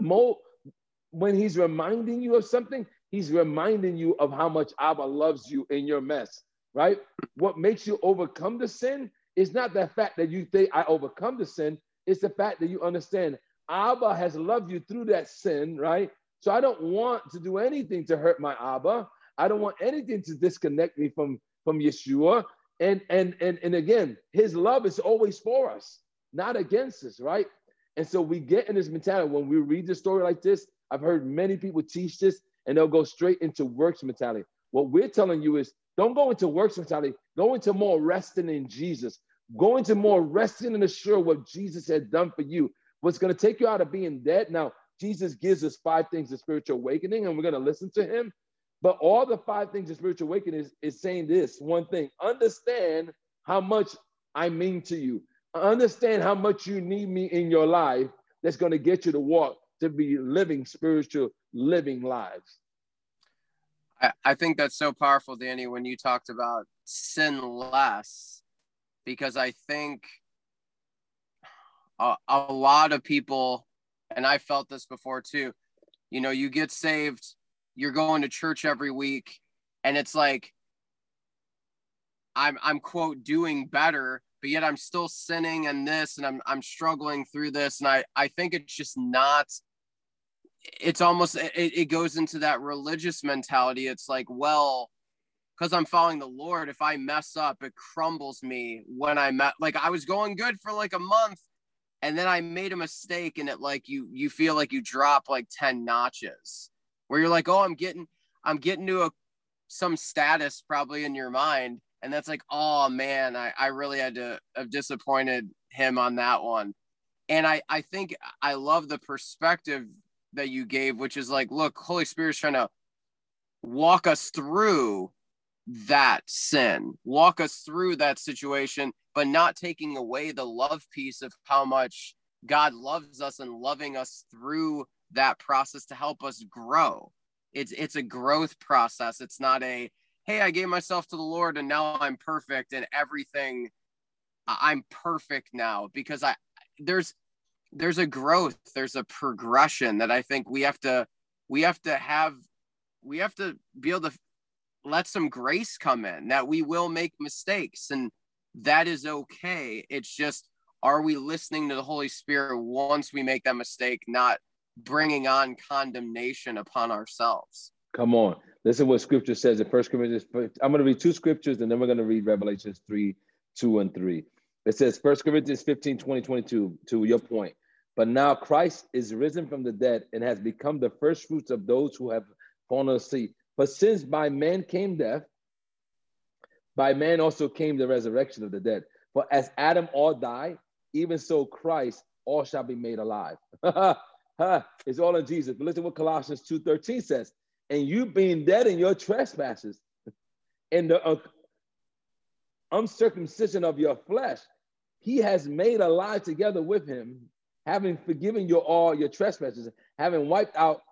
when He's reminding you of something, He's reminding you of how much Abba loves you in your mess, right? What makes you overcome the sin is not the fact that you think I overcome the sin, it's the fact that you understand Abba has loved you through that sin, right? So I don't want to do anything to hurt my Abba. I don't want anything to disconnect me from, from Yeshua. And, and, and, and again, his love is always for us, not against us, right? And so we get in this mentality when we read the story like this. I've heard many people teach this and they'll go straight into works mentality. What we're telling you is don't go into works mentality, go into more resting in Jesus, go into more resting and assure what Jesus had done for you. What's going to take you out of being dead. Now, Jesus gives us five things of spiritual awakening, and we're going to listen to him. But all the five things of spiritual awakening is, is saying this one thing understand how much I mean to you. Understand how much you need me in your life that's going to get you to walk to be living spiritual, living lives. I, I think that's so powerful, Danny, when you talked about sin less, because I think a, a lot of people, and I felt this before too, you know, you get saved, you're going to church every week, and it's like, I'm, I'm quote doing better but yet I'm still sinning and this and I'm I'm struggling through this. And I I think it's just not it's almost it, it goes into that religious mentality. It's like well because i'm following the lord if i mess up it crumbles me when i met like i was going good for like a month and then i made a mistake and it like you you feel like you drop like 10 notches where you're like oh i'm getting i'm getting to a some status probably in your mind. And that's like oh man i, I really had to have disappointed him on that one. And i i think i love the perspective that you gave, which is like, look, Holy Spirit's trying to walk us through that sin, walk us through that situation, but not taking away the love piece of how much God loves us and loving us through that process to help us grow. It's it's a growth process. It's not a hey, I gave myself to the Lord and now I'm perfect and everything I'm perfect now because I there's there's a growth there's a progression that i think we have to we have to have we have to be able to let some grace come in that we will make mistakes and that is okay it's just are we listening to the holy spirit once we make that mistake not bringing on condemnation upon ourselves come on listen what scripture says in first corinthians i'm going to read two scriptures and then we're going to read revelations 3 2 and 3 it says first corinthians 15 20 22 to your point but now Christ is risen from the dead and has become the first fruits of those who have fallen asleep. But since by man came death, by man also came the resurrection of the dead. For as Adam all died, even so Christ all shall be made alive. it's all in Jesus. But listen what Colossians 2.13 says. And you being dead in your trespasses, and the uh, uncircumcision of your flesh, he has made alive together with him having forgiven you all your trespasses, having wiped out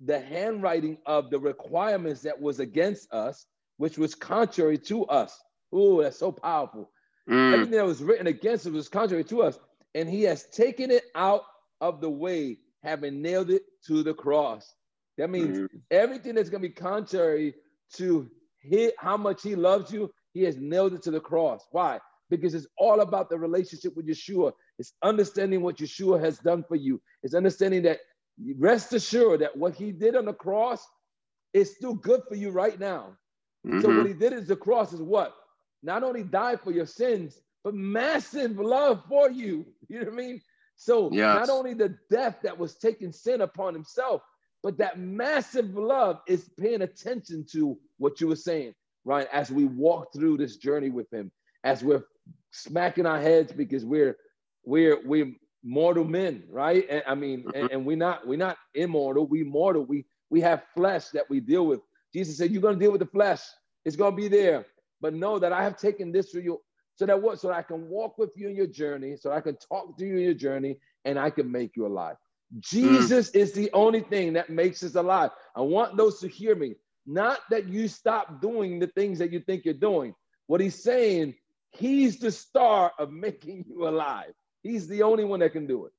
the handwriting of the requirements that was against us, which was contrary to us. Oh, that's so powerful. Mm. Everything that was written against us was contrary to us. And he has taken it out of the way, having nailed it to the cross. That means mm. everything that's going to be contrary to his, how much he loves you, he has nailed it to the cross. Why? Because it's all about the relationship with Yeshua. It's understanding what Yeshua has done for you. It's understanding that rest assured that what he did on the cross is still good for you right now. Mm-hmm. So what he did is the cross is what? Not only died for your sins, but massive love for you. You know what I mean? So yes. not only the death that was taking sin upon himself, but that massive love is paying attention to what you were saying, right? As we walk through this journey with him, as we're smacking our heads because we're we're we're mortal men, right? And, I mean, and, mm-hmm. and we're not we're not immortal, we mortal. We we have flesh that we deal with. Jesus said, You're gonna deal with the flesh, it's gonna be there. But know that I have taken this for you so that what? So that I can walk with you in your journey, so I can talk to you in your journey, and I can make you alive. Jesus mm. is the only thing that makes us alive. I want those to hear me. Not that you stop doing the things that you think you're doing. What he's saying, he's the star of making you alive. He's the only one that can do it.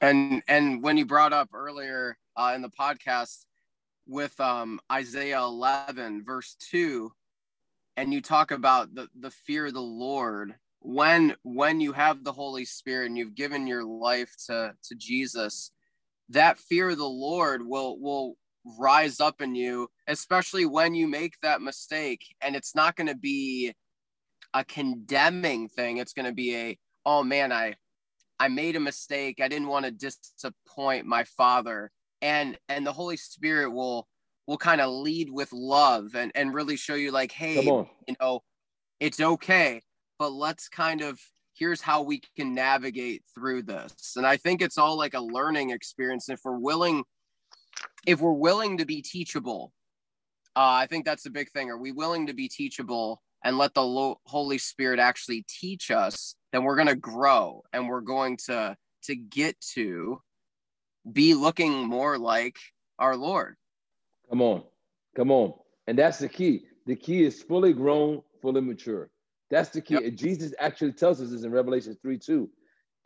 And and when you brought up earlier uh, in the podcast with um, Isaiah 11 verse 2, and you talk about the the fear of the Lord when when you have the Holy Spirit and you've given your life to to Jesus, that fear of the Lord will will rise up in you, especially when you make that mistake. And it's not going to be a condemning thing. It's going to be a oh man, I I made a mistake. I didn't want to disappoint my father. And and the Holy Spirit will will kind of lead with love and and really show you like, hey, you know, it's okay, but let's kind of here's how we can navigate through this. And I think it's all like a learning experience. If we're willing, if we're willing to be teachable, uh, I think that's the big thing. Are we willing to be teachable and let the Holy Spirit actually teach us, then we're going to grow and we're going to to get to be looking more like our Lord. Come on. Come on. And that's the key. The key is fully grown, fully mature. That's the key. Yep. And Jesus actually tells us this in Revelation 3 2.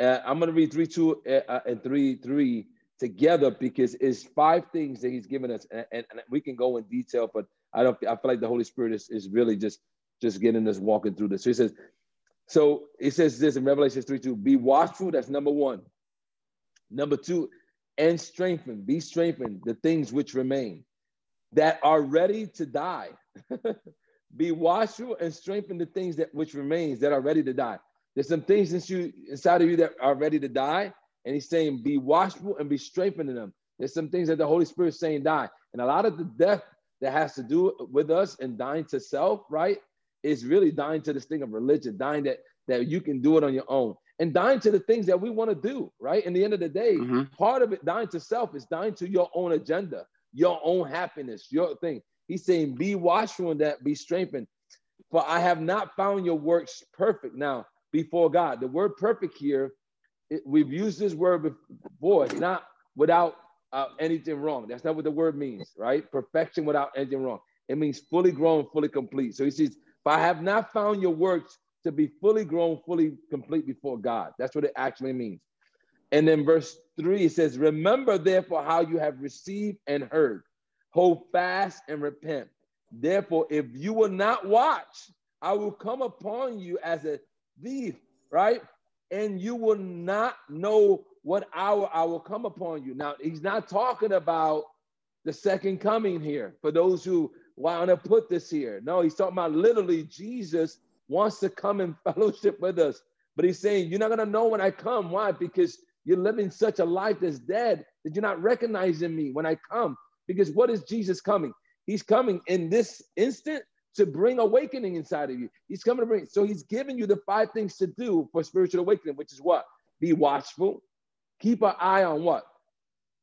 Uh, I'm going to read 3 2 uh, and 3 3 together because it's five things that he's given us. And, and, and, we can go in detail, but I don't I feel like the Holy Spirit is, is really just just getting us walking through this. So he says, so it says this in Revelation 3 2 be watchful. That's number one. Number two, and strengthen, be strengthened the things which remain that are ready to die. be watchful and strengthen the things that which remains that are ready to die. There's some things in you, inside of you that are ready to die. And he's saying, be watchful and be strengthened in them. There's some things that the Holy Spirit is saying die. And a lot of the death that has to do with us and dying to self, right? is really dying to this thing of religion, dying that that you can do it on your own, and dying to the things that we want to do. Right. In the end of the day, mm-hmm. part of it, dying to self, is dying to your own agenda, your own happiness, your thing. He's saying, "Be watchful in that, be strengthened." For I have not found your works perfect now before God. The word perfect here, it, we've used this word before. It's not without uh, anything wrong. That's not what the word means, right? Perfection without anything wrong. It means fully grown, fully complete. So he says, but I have not found your works to be fully grown, fully complete before God. That's what it actually means. And then verse three, it says, Remember therefore how you have received and heard. Hold fast and repent. Therefore, if you will not watch, I will come upon you as a thief, right? And you will not know what hour I will come upon you. Now, he's not talking about the second coming here. For those who want gonna put this here. No, he's talking about literally Jesus wants to come in fellowship with us. But he's saying, You're not gonna know when I come. Why? Because you're living such a life that's dead that you're not recognizing me when I come. Because what is Jesus coming? He's coming in this instant to bring awakening inside of you. He's coming to bring, so he's giving you the five things to do for spiritual awakening, which is what? Be watchful, keep an eye on what?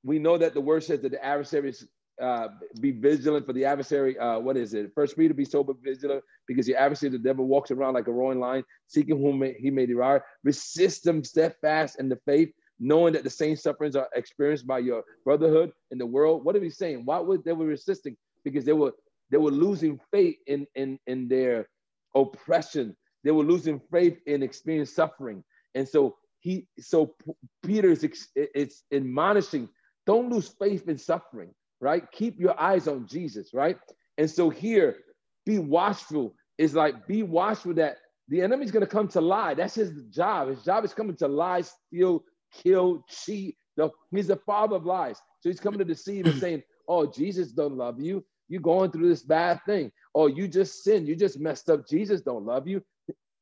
We know that the word says that the adversary is uh, be vigilant for the adversary. Uh, what is it? First Peter, be sober, vigilant, because your adversary, the devil, walks around like a roaring lion, seeking whom he may devour. Resist them steadfast in the faith, knowing that the same sufferings are experienced by your brotherhood in the world. What are we saying? Why would they were resisting? Because they were they were losing faith in in in their oppression. They were losing faith in experiencing suffering, and so he so Peter is it's admonishing. Don't lose faith in suffering right? Keep your eyes on Jesus, right? And so here, be watchful is like be watchful that the enemy's going to come to lie. That's his job. His job is coming to lie, steal, kill, cheat. No, he's the father of lies. So he's coming to deceive and saying, "Oh, Jesus don't love you. You're going through this bad thing. Oh, you just sinned. You just messed up. Jesus don't love you."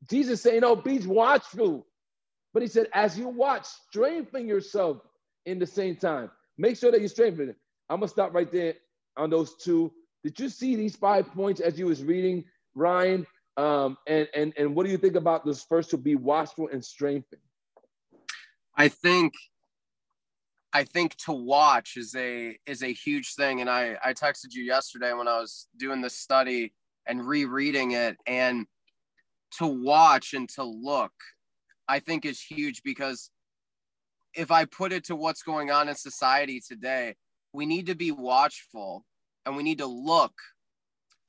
Jesus saying, "Oh, be watchful." But he said, as you watch, strengthen yourself in the same time. Make sure that you strengthen it. I'm gonna stop right there on those two. Did you see these five points as you was reading, Ryan? Um, and and and what do you think about those first to be watchful and strengthen? I think I think to watch is a is a huge thing. And I I texted you yesterday when I was doing this study and rereading it and to watch and to look, I think is huge because if I put it to what's going on in society today, we need to be watchful and we need to look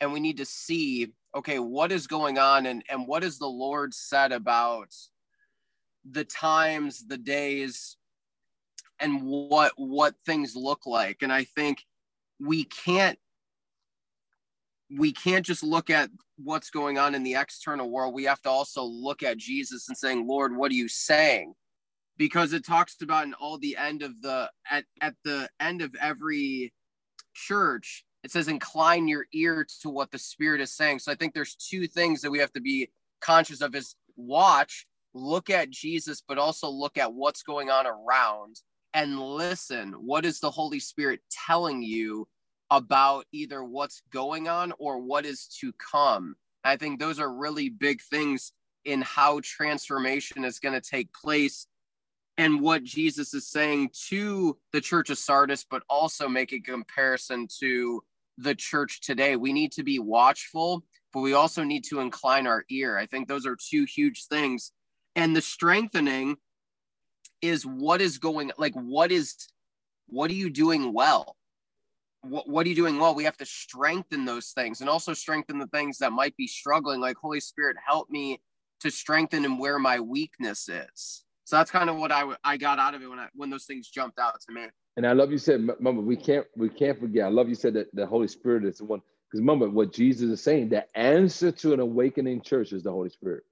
and we need to see okay what is going on and and what has the lord said about the times the days and what what things look like. And i think we can't we can't just look at what's going on in the external world. We have to also look at jesus and saying lord what are you saying? Because it talks about in all the end of the at, at the end of every church it says incline your ear to what the spirit is saying. So i think there's two things that we have to be conscious of is watch look at jesus but also look at what's going on around and listen what is the holy spirit telling you about either what's going on or what is to come i think those are really big things in how transformation is going to take place and what Jesus is saying to the church of Sardis, but also make a comparison to the church today. We need to be watchful, but we also need to incline our ear. I think those are two huge things. And the strengthening is what is going like what is what are you doing well? What, what are you doing well? We have to strengthen those things and also strengthen the things that might be struggling. Like, Holy Spirit, help me to strengthen and where my weakness is. So that's kind of what I, I got out of it when I, when those things jumped out to me. And I love you said, Mama, we can't we can't forget. I love you said that the Holy Spirit is the one because remember what Jesus is saying. The answer to an awakening church is the Holy Spirit.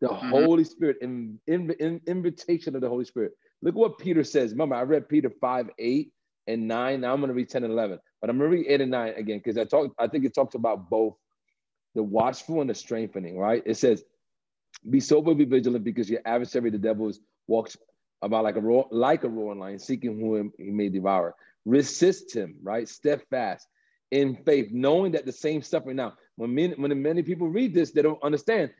The mm-hmm. Holy Spirit, in, in, in, invitation of the Holy Spirit. Look what Peter says. Remember, I read Peter 5, 8 and 9. Now I'm going to read 10 and 11. But I'm going to read 8 and 9 again because I talk. I think it talks about both the watchful and the strengthening, right? It says, be sober, be vigilant, because your adversary, the devil, is, walks about like a ro- like a roaring lion, seeking whom he may devour. Resist him, right? Steadfast in faith, knowing that the same suffering. Now, when many, when many people read this, they don't understand.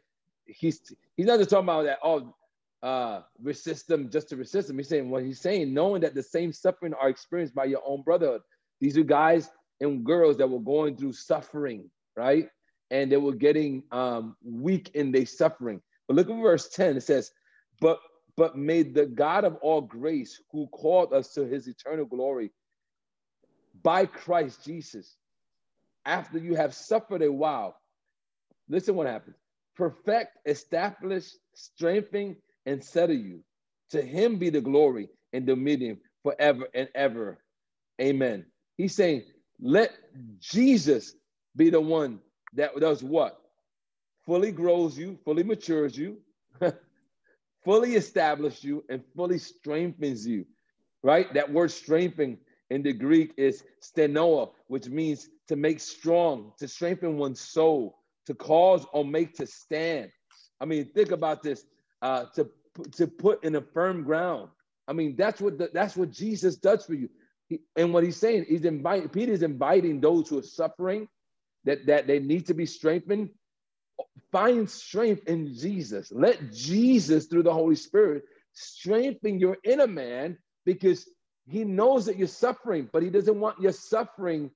He's he's not just talking about that. Oh, uh, resist them just to resist them. He's saying what he's saying, knowing that the same suffering are experienced by your own brotherhood. These are guys and girls that were going through suffering, right? And they were getting um, weak in their suffering. But look at verse 10. It says, But but may the God of all grace, who called us to his eternal glory by Christ Jesus, after you have suffered a while, listen what happens perfect, establish, strengthen, and settle you. To him be the glory and dominion forever and ever. Amen. He's saying, let Jesus be the one that does what? fully grows you, fully matures you, fully establishes you, and fully strengthens you. Right? That word strengthen in the Greek is stenoa, which means to make strong, to strengthen one's soul, to cause or make to stand. I mean, think about this: uh, to to put in a firm ground. I mean, that's what the, that's what Jesus does for you. He, and what he's saying, he's inviting Peter's inviting those who are suffering that that they need to be strengthened Find strength in Jesus. Let Jesus, through the Holy Spirit, strengthen your inner man because he knows that you're suffering, but he doesn't want your suffering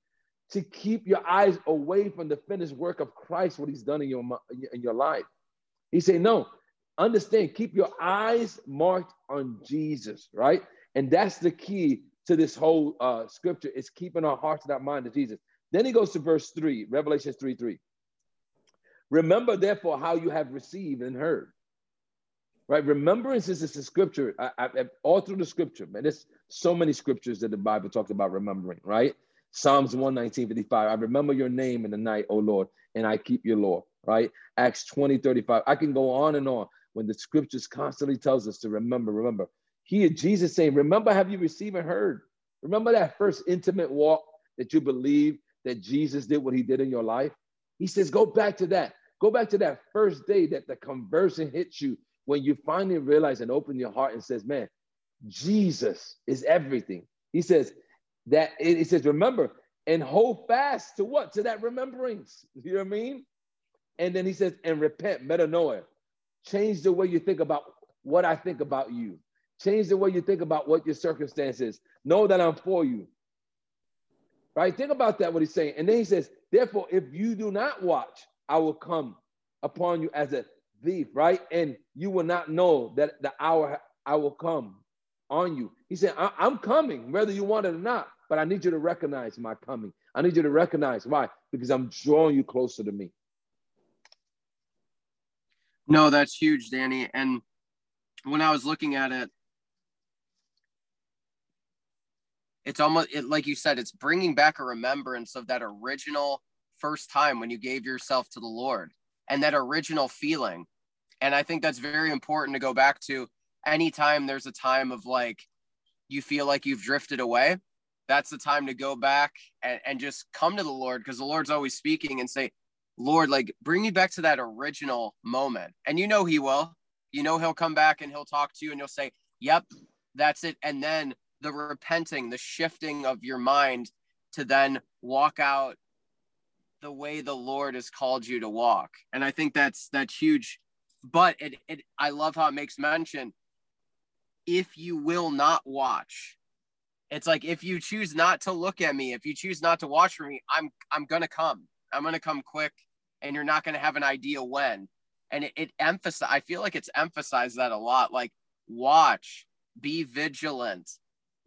to keep your eyes away from the finished work of Christ, what he's done in your, in your life. He said, No, understand, keep your eyes marked on Jesus, right? And that's the key to this whole uh, scripture is keeping our hearts and our mind to Jesus. Then he goes to verse 3, Revelation 3 3. Remember, therefore, how you have received and heard. Right? Remembrance is a scripture, I, I, all through the scripture, man. There's so many scriptures that the Bible talks about remembering, right? Psalms 119, 55. I remember your name in the night, O Lord, and I keep your law, right? Acts 20, 35. I can go on and on when the scriptures constantly tells us to remember, remember. Here, Jesus saying, remember, have you received and heard? Remember that first intimate walk that you believe that Jesus did what he did in your life? He says, go back to that. Go back to that first day that the conversion hits you when you finally realize and open your heart and says, man, Jesus is everything. He says that he says, remember, and hold fast to what? To that remembrance. You know what I mean? And then he says, and repent, metanoia. Change the way you think about what I think about you. Change the way you think about what your circumstances. Know that I'm for you. Right? Think about that, what he's saying. And then he says, therefore, if you do not watch, I will come upon you as a thief, right? And you will not know that the hour I will come on you. He said, I- am coming, whether you want it or not, but I need you to recognize my coming. I need you to recognize why? Because I'm drawing you closer to me. No, that's huge, Danny. And when I was looking at it, it's almost it, like you said, it's bringing back a remembrance of that original first time when you gave yourself to the Lord and that original feeling. And I think that's very important to go back to anytime there's a time of like you feel like you've drifted away. That's the time to go back and, and just come to the Lord because the Lord's always speaking and say, Lord, like bring me back to that original moment. And you know he will. You know he'll come back and he'll talk to you and you'll say, Yep, that's it. And then the repenting, the shifting of your mind to then walk out the way the Lord has called you to walk. And I think that's that's huge. But it, it I love how it makes mention if you will not watch. It's like if you choose not to look at me, if you choose not to watch for me, I'm I'm gonna come. I'm gonna come quick, and you're not gonna have an idea when. And it, it emphasize. I feel like it's emphasized that a lot. Like watch, be vigilant,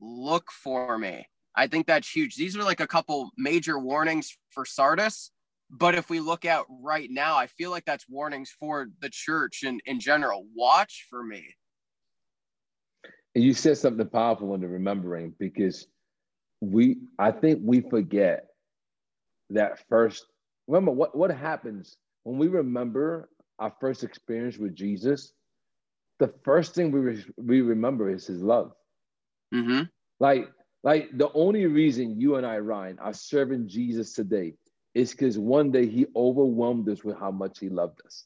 look for me. I think that's huge. These are like a couple major warnings for Sardis. But if we look at right now, I feel like that's warnings for the church in, in general. Watch for me. And you said something powerful in the remembering because we, I think we forget that first. Remember what, what happens when we remember our first experience with Jesus? The first thing we, re- we remember is his love. Mm-hmm. Like, like the only reason you and I, Ryan, are serving Jesus today is because one day he overwhelmed us with how much he loved us.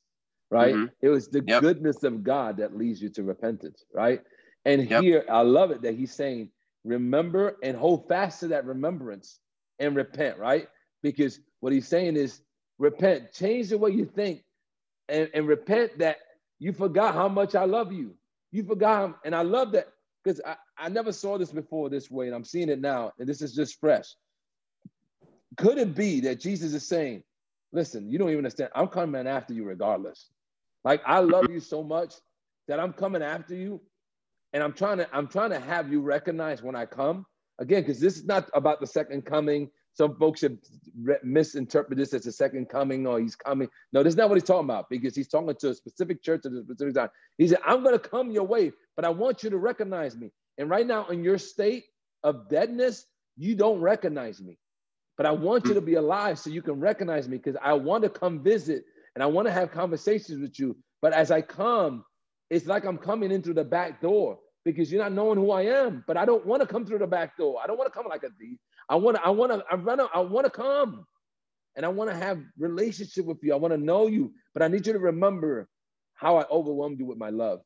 Right? Mm-hmm. It was the yep. goodness of God that leads you to repentance, right? And yep. here I love it that he's saying, remember and hold fast to that remembrance and repent, right? Because what he's saying is repent, change the way you think, and, and repent that you forgot how much I love you. You forgot, and I love that because I, I never saw this before this way, and I'm seeing it now, and this is just fresh. Could it be that Jesus is saying, listen, you don't even understand, I'm coming after you regardless. Like I love you so much that I'm coming after you, and I'm trying to, I'm trying to have you recognize when I come. Again, because this is not about the second coming. Some folks have misinterpreted this as a second coming or he's coming. No, that's not what he's talking about because he's talking to a specific church at a specific time. He said, I'm going to come your way, but I want you to recognize me. And right now, in your state of deadness, you don't recognize me. But I want you to be alive so you can recognize me because I want to come visit and I want to have conversations with you. But as I come, it's like I'm coming in through the back door because you're not knowing who I am. But I don't want to come through the back door. I don't want to come like a thief. I want to, I want to, I run, I want to come and I want to have relationship with you. I want to know you, but I need you to remember how I overwhelmed you with my love.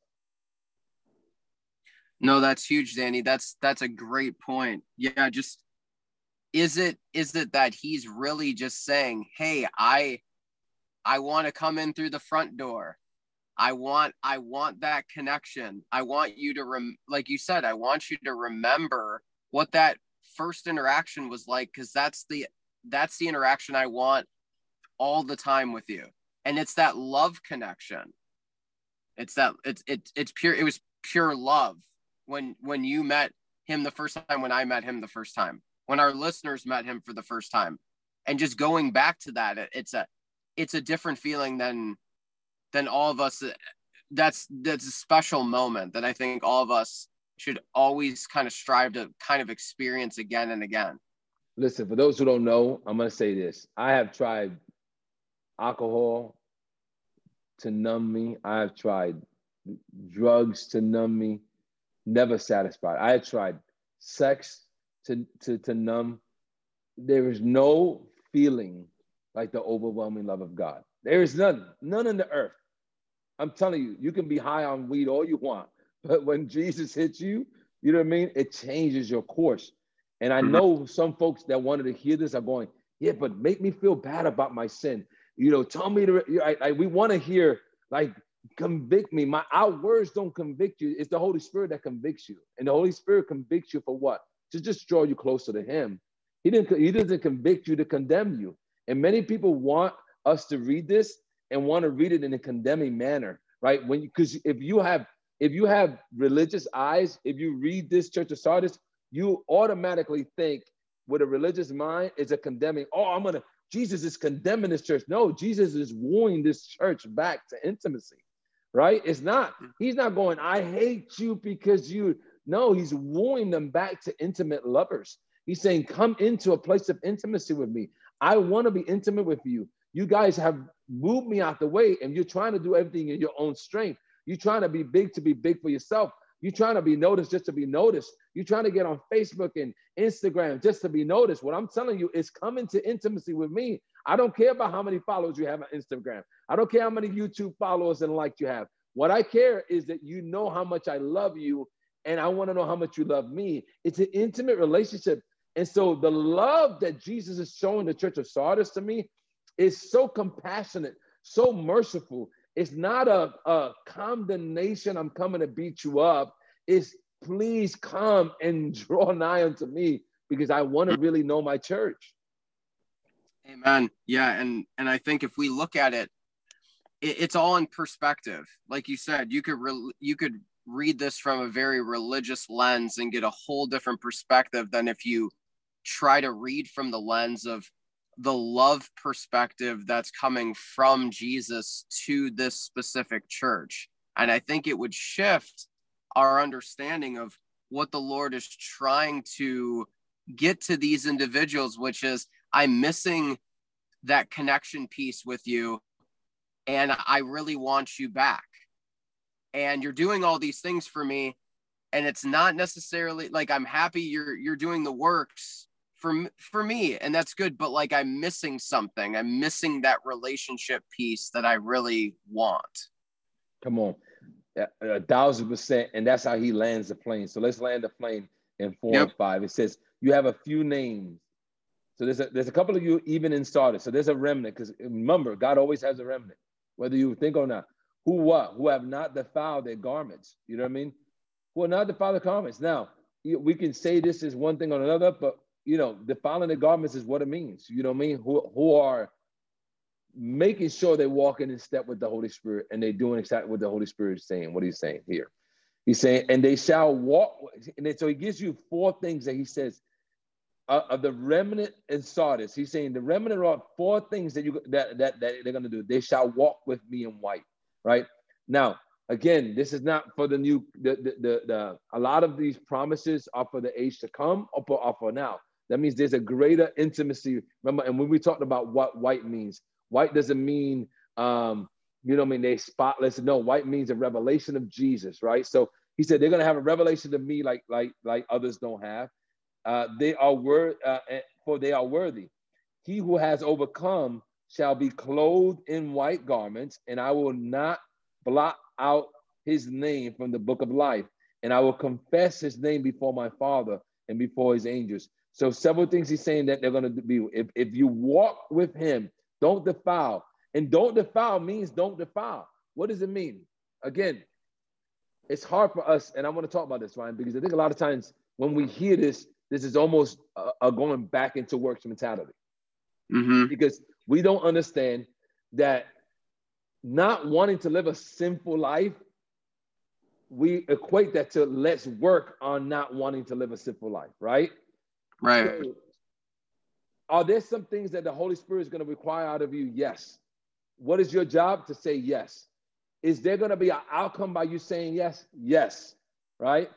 No, that's huge, Danny. That's that's a great point. Yeah, just is it is it that he's really just saying, "Hey, I I want to come in through the front door. I want I want that connection. I want you to rem like you said, I want you to remember what that first interaction was like cuz that's the that's the interaction I want all the time with you. And it's that love connection. It's that it's it's it's pure it was pure love when when you met him the first time when I met him the first time when our listeners met him for the first time and just going back to that it's a it's a different feeling than than all of us that's that's a special moment that I think all of us should always kind of strive to kind of experience again and again. Listen, for those who don't know, I'm to say this. I have tried alcohol to numb me. I have tried drugs to numb me never satisfied. I had tried sex to, to, to numb. There is no feeling like the overwhelming love of God. There is none, none in the earth. I'm telling you, you can be high on weed all you want, but when Jesus hits you, you know what I mean? It changes your course. And I mm-hmm. know some folks that wanted to hear this are going, yeah, but make me feel bad about my sin. You know, tell me to, I, I, we want to hear, like, convict me. My our words don't convict you. It's the Holy Spirit that convicts you. And the Holy Spirit convicts you for what? To just draw you closer to Him. He didn't, he doesn't convict you to condemn you. And many people want us to read this and want to read it in a condemning manner, right? When because if you have if you have religious eyes, if you read this Church of Sardis, you automatically think with a religious mind is a condemning. Oh, I'm gonna Jesus is condemning this church. No, Jesus is wooing this church back to intimacy, right? It's not. He's not going. I hate you because you. No, he's wooing them back to intimate lovers. He's saying, Come into a place of intimacy with me. I want to be intimate with you. You guys have moved me out the way, and you're trying to do everything in your own strength. You're trying to be big to be big for yourself. You're trying to be noticed just to be noticed. You're trying to get on Facebook and Instagram just to be noticed. What I'm telling you is come into intimacy with me. I don't care about how many followers you have on Instagram. I don't care how many YouTube followers and likes you have. What I care is that you know how much I love you and I want to know how much you love me. It's an intimate relationship. And so the love that Jesus is showing the church of Sardis to me is so compassionate, so merciful. It's not a, a condemnation, I'm coming to beat you up. It's please come and draw nigh unto me because I want to really know my church. Amen. Yeah, and and I think if we look at it, it it's all in perspective. Like you said, you could re- you could read this from a very religious lens and get a whole different perspective than if you try to read from the lens of the love perspective that's coming from Jesus to this specific church. And I think it would shift our understanding of what the Lord is trying to get to these individuals, which is I'm missing that connection piece with you, and I really want you back. And you're doing all these things for me, and it's not necessarily like I'm happy you're you're doing the works for for me and that's good but like i'm missing something. I'm missing that relationship piece that i really want. Come on. A thousand percent and that's how he lands the plane. So let's land the plane in four yep. and five. It says you have a few names. So there's a there's a couple of you even in Sardis so there's a remnant because remember god always has a remnant whether you think or not. Who what who have not defiled their garments. You know what i mean? Who are not defiled their garments. Now we can say this is one thing or another but you know, defiling the garments is what it means. You know what I mean? Who who are making sure they're walking in step with the Holy Spirit and they're doing exactly what the Holy Spirit is saying. What he's saying here. He's saying, and they shall walk. And then, so he gives you four things that he says uh, of the remnant in Sardis. He's saying the remnant are four things that you that that, that they're going to do. They shall walk with me in white. Right now, again, this is not for the new. The the the, the a lot of these promises are for the age to come or for, or for now. That means there's a greater intimacy. Remember, and when we talked about what white means, white doesn't mean, um, you know, I mean, they spotless. No, white means a revelation of Jesus, right? So he said they're gonna have a revelation of me like like like others don't have. Uh, they are worth uh, for they are worthy. He who has overcome shall be clothed in white garments, and I will not blot out his name from the book of life, and I will confess his name before my Father and before his angels. So several things he's saying that they're going to be. If, if you walk with him, don't defile. And don't defile means don't defile. What does it mean? Again, it's hard for us, and I want to talk about this, Ryan, because I think a lot of times when we hear this, this is almost a, a going back into works mentality. Mm-hmm. Because we don't understand that not wanting to live a sinful life, we equate that to let's work on not wanting to live a sinful life, right? Right. So, are there some things that the Holy Spirit is going to require out of you? Yes. What is your job? To say yes. Is there going to be an outcome by you saying yes? Yes. Right.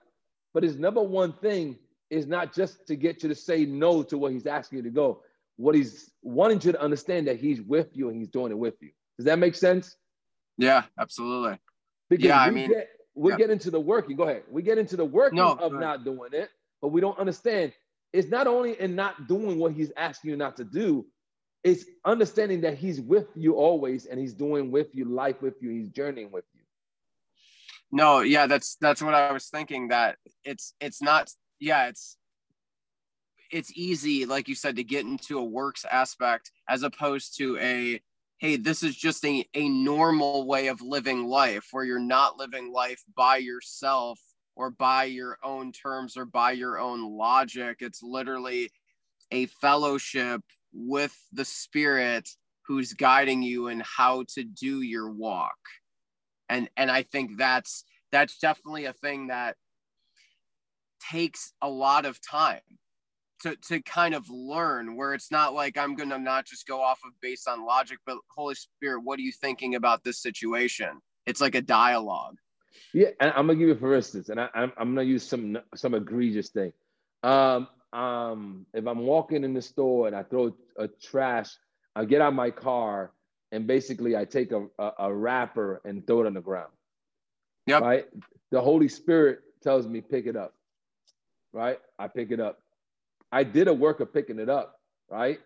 But his number one thing is not just to get you to say no to what he's asking you to go. What he's wanting you to understand that he's with you and he's doing it with you. Does that make sense? Yeah, absolutely. Because yeah, I mean, get, we yeah. get into the working. Go ahead. We get into the working no, of not doing it, but we don't understand it's not only in not doing what he's asking you not to do, it's understanding that he's with you always and he's doing with you life with you he's journeying with you. No yeah that's that's what i was thinking that it's it's not yeah it's it's easy like you said to get into a works aspect as opposed to a hey this is just a, a normal way of living life where you're not living life by yourself or by your own terms or by your own logic. It's literally a fellowship with the spirit who's guiding you and how to do your walk. And and i think that's that's definitely a thing that takes a lot of time to to kind of learn where it's not like i'm gonna not just go off of based on logic but holy spirit what are you thinking about this situation? It's like a dialogue yeah and i'm gonna give you for instance and I, I'm, I'm gonna use some some egregious thing um um, if I'm walking in the store and I throw a trash, I get out my car and basically I take a, a, a wrapper and throw it on the ground. Yep. Right. The Holy Spirit tells me pick it up. Right. I pick it up. I did a work of picking it up. Right.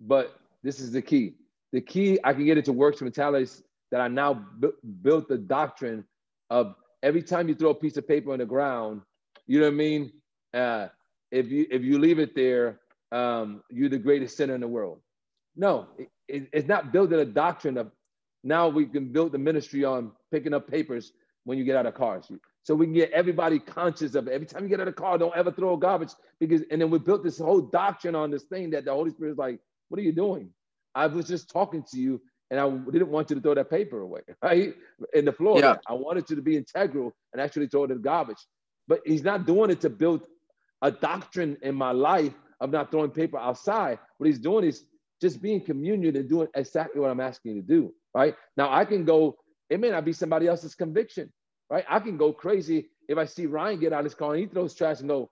But this is the key. The key I can get into works mentalities that I now bu- built the doctrine of every time you throw a piece of paper on the ground, you know what I mean? Uh, if you if you leave it there, um, you're the greatest sinner in the world. No, it, it, it's not building a doctrine of now we can build the ministry on picking up papers when you get out of cars. So we can get everybody conscious of it. Every time you get out of car, don't ever throw garbage because and then we built this whole doctrine on this thing that the Holy Spirit is like, what are you doing? I was just talking to you and I didn't want you to throw that paper away, right? In the floor. Yeah. I wanted you to be integral and actually throw it in the garbage. But he's not doing it to build a doctrine in my life of not throwing paper outside. What he's doing is just being communion and doing exactly what I'm asking you to do. Right now, I can go. It may not be somebody else's conviction. Right, I can go crazy if I see Ryan get out of his car and he throws trash and go,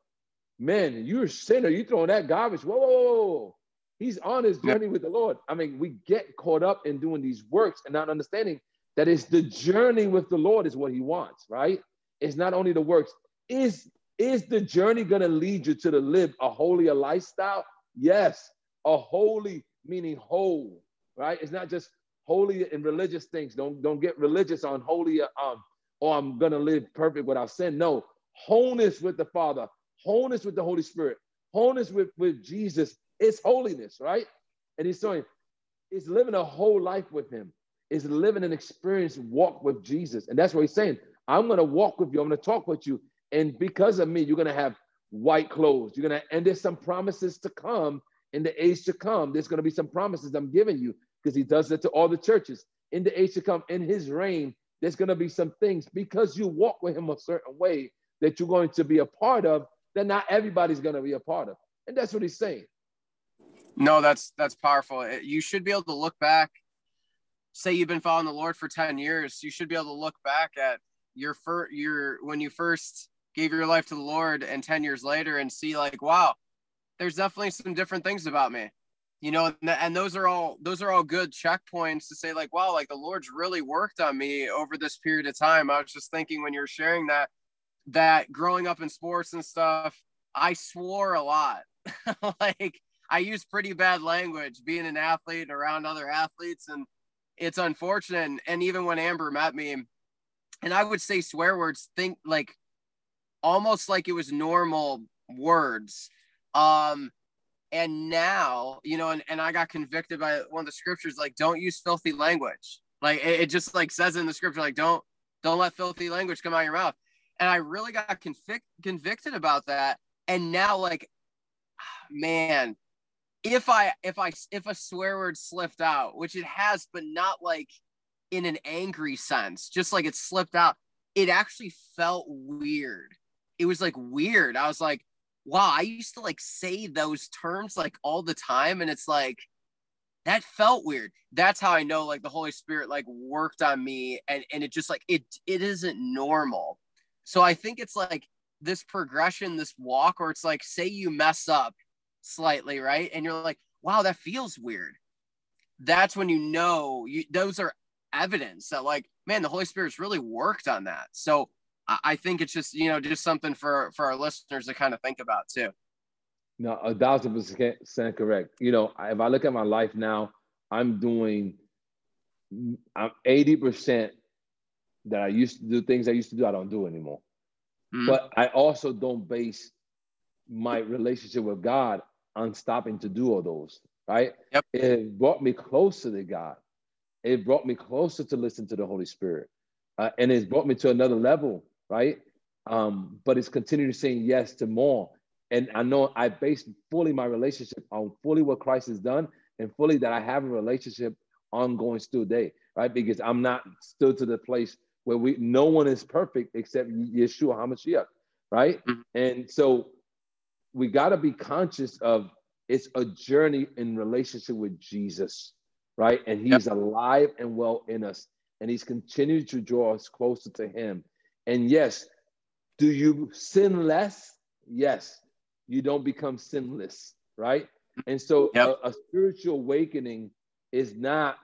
"Man, you're a sinner. You throwing that garbage? Whoa, whoa, whoa. He's on his journey yep. with the Lord. I mean, we get caught up in doing these works and not understanding that it's the journey with the Lord is what He wants. Right? It's not only the works. Is is the journey going to lead you to the live a holier lifestyle? Yes, a holy meaning whole, right? It's not just holy and religious things. Don't don't get religious on holy um or I'm gonna live perfect without sin. No, wholeness with the Father, wholeness with the Holy Spirit, wholeness with, with Jesus is holiness, right? And he's saying it's living a whole life with him, is living an experience walk with Jesus. And that's what he's saying. I'm gonna walk with you, I'm gonna talk with you, and because of me, you're going to have white clothes. You're going to, and there's some promises to come in the age to come. There's going to be some promises I'm giving you because he does it to all the churches. In the age to come, in his reign, there's going to be some things because you walk with him a certain way that you're going to be a part of that not everybody's going to be a part of. And that's what he's saying. No, that's that's powerful. You should be able to look back. Say you've been following the Lord for 10 years, you should be able to look back at your first your when you first gave your life to the Lord and 10 years later and see like, wow, there's definitely some different things about me. You know, and those are all those are all good checkpoints to say like, wow, like the Lord's really worked on me over this period of time. I was just thinking when you're sharing that that growing up in sports and stuff, I swore a lot. like I use pretty bad language being an athlete around other athletes and it's unfortunate and, even when Amber met me and I would say swear words think like almost like it was normal words. Um, and now, you know, and, and I got convicted by one of the scriptures, like, don't use filthy language. Like it, it just like says in the scripture, like, don't, don't let filthy language come out of your mouth. And I really got convic- convicted about that. And now, like, man, if I, if I, if a swear word slipped out, which it has, but not like in an angry sense, just like it slipped out, it actually felt weird it was like weird. I was like, wow, I used to like say those terms like all the time. And it's like, that felt weird. That's how I know like the Holy Spirit like worked on me and, and it just like, it, it isn't normal. So I think it's like this progression, this walk, or it's like, say you mess up slightly, right? And you're like, wow, that feels weird. That's when you know you, those are evidence that like, man, the Holy Spirit's really worked on that. So I think it's just you know just something for for our listeners to kind of think about too. No, a thousand percent correct. You know, if I look at my life now, I'm doing I'm 80% that I used to do things I used to do, I don't do anymore. Mm. But I also don't base my relationship with God on stopping to do all those, right? Yep. It brought me closer to God. It brought me closer to listen to the Holy Spirit. Uh, and it's brought me to another level, right? Um, but it's continuing saying yes to more. And I know I base fully my relationship on fully what Christ has done and fully that I have a relationship ongoing still day, right? Because I'm not still to the place where we no one is perfect except Yeshua HaMashiach, right? Mm-hmm. And so we got to be conscious of it's a journey in relationship with Jesus, right? And he's yep. alive and well in us, and he's continued to draw us closer to him. And yes, do you sin less? Yes, you don't become sinless, right? And so yep. a, a, spiritual awakening is not,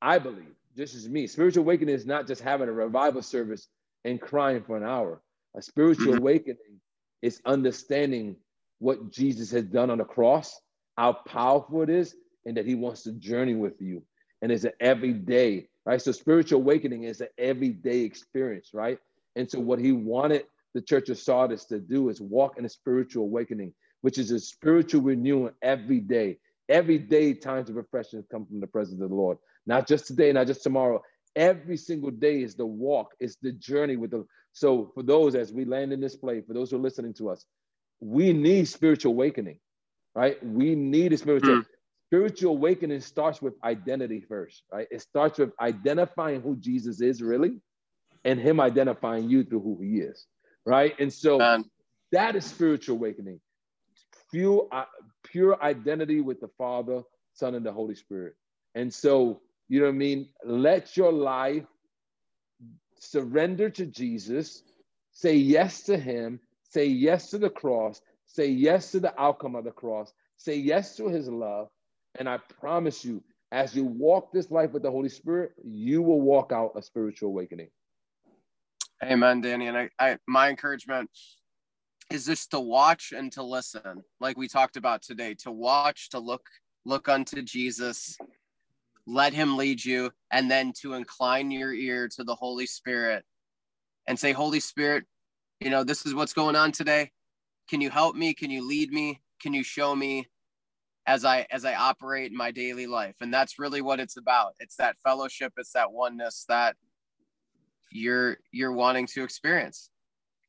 I believe, this is me. Spiritual awakening is not just having a revival service and crying for an hour. A spiritual mm-hmm. awakening is understanding what Jesus has done on the cross, how powerful it is, and that he wants to journey with you. And it's an everyday, right? So spiritual awakening is an everyday experience, right? And so what he wanted the church of Sardis to do is walk in a spiritual awakening, which is a spiritual renewal every day. Every day, times of refreshing come from the presence of the Lord. Not just today, not just tomorrow. Every single day is the walk, it's the journey with the. So, for those as we land in this place, for those who are listening to us, we need spiritual awakening, right? We need a spiritual. Mm. Spiritual awakening starts with identity first, right? It starts with identifying who Jesus is really, and Him identifying you through who He is right? And so Man. that is spiritual awakening. Pure, uh, pure identity with the Father, Son, and the Holy Spirit. And so, you know what I mean? Let your life surrender to Jesus, say yes to Him, say yes to the cross, say yes to the outcome of the cross, say yes to His love. And I promise you, as you walk this life with the Holy Spirit, you will walk out a spiritual awakening. Amen, Danny. And I, I my encouragement is just to watch and to listen, like we talked about today, to watch, to look, look unto Jesus, let him lead you, and then to incline your ear to the Holy Spirit and say, Holy Spirit, you know, this is what's going on today. Can you help me? Can you lead me? Can you show me as I as I operate in my daily life? And that's really what it's about. It's that fellowship, it's that oneness, that you're you're wanting to experience.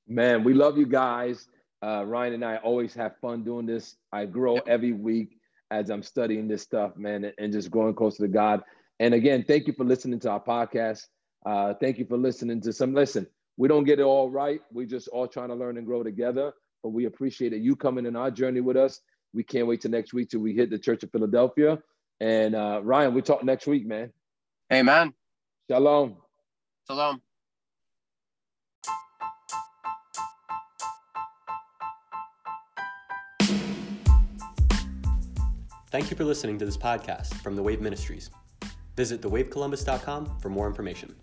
Man, we love you guys. Uh, Ryan and I always have fun doing this. I grow yep. every week as I'm studying this stuff, man, and, just growing closer to God. And again, thank you for listening to our podcast. Uh, thank you for listening to some. Listen, we don't get it all right. We're just all trying to learn and grow together. But we appreciate it. You coming in our journey with us. We can't wait to next week till we hit the Church of Philadelphia. And uh, Ryan, we talk next week, man. Amen. Shalom. Shalom. Thank you for listening to this podcast from The Wave Ministries. Visit thewavecolumbus.com for more information.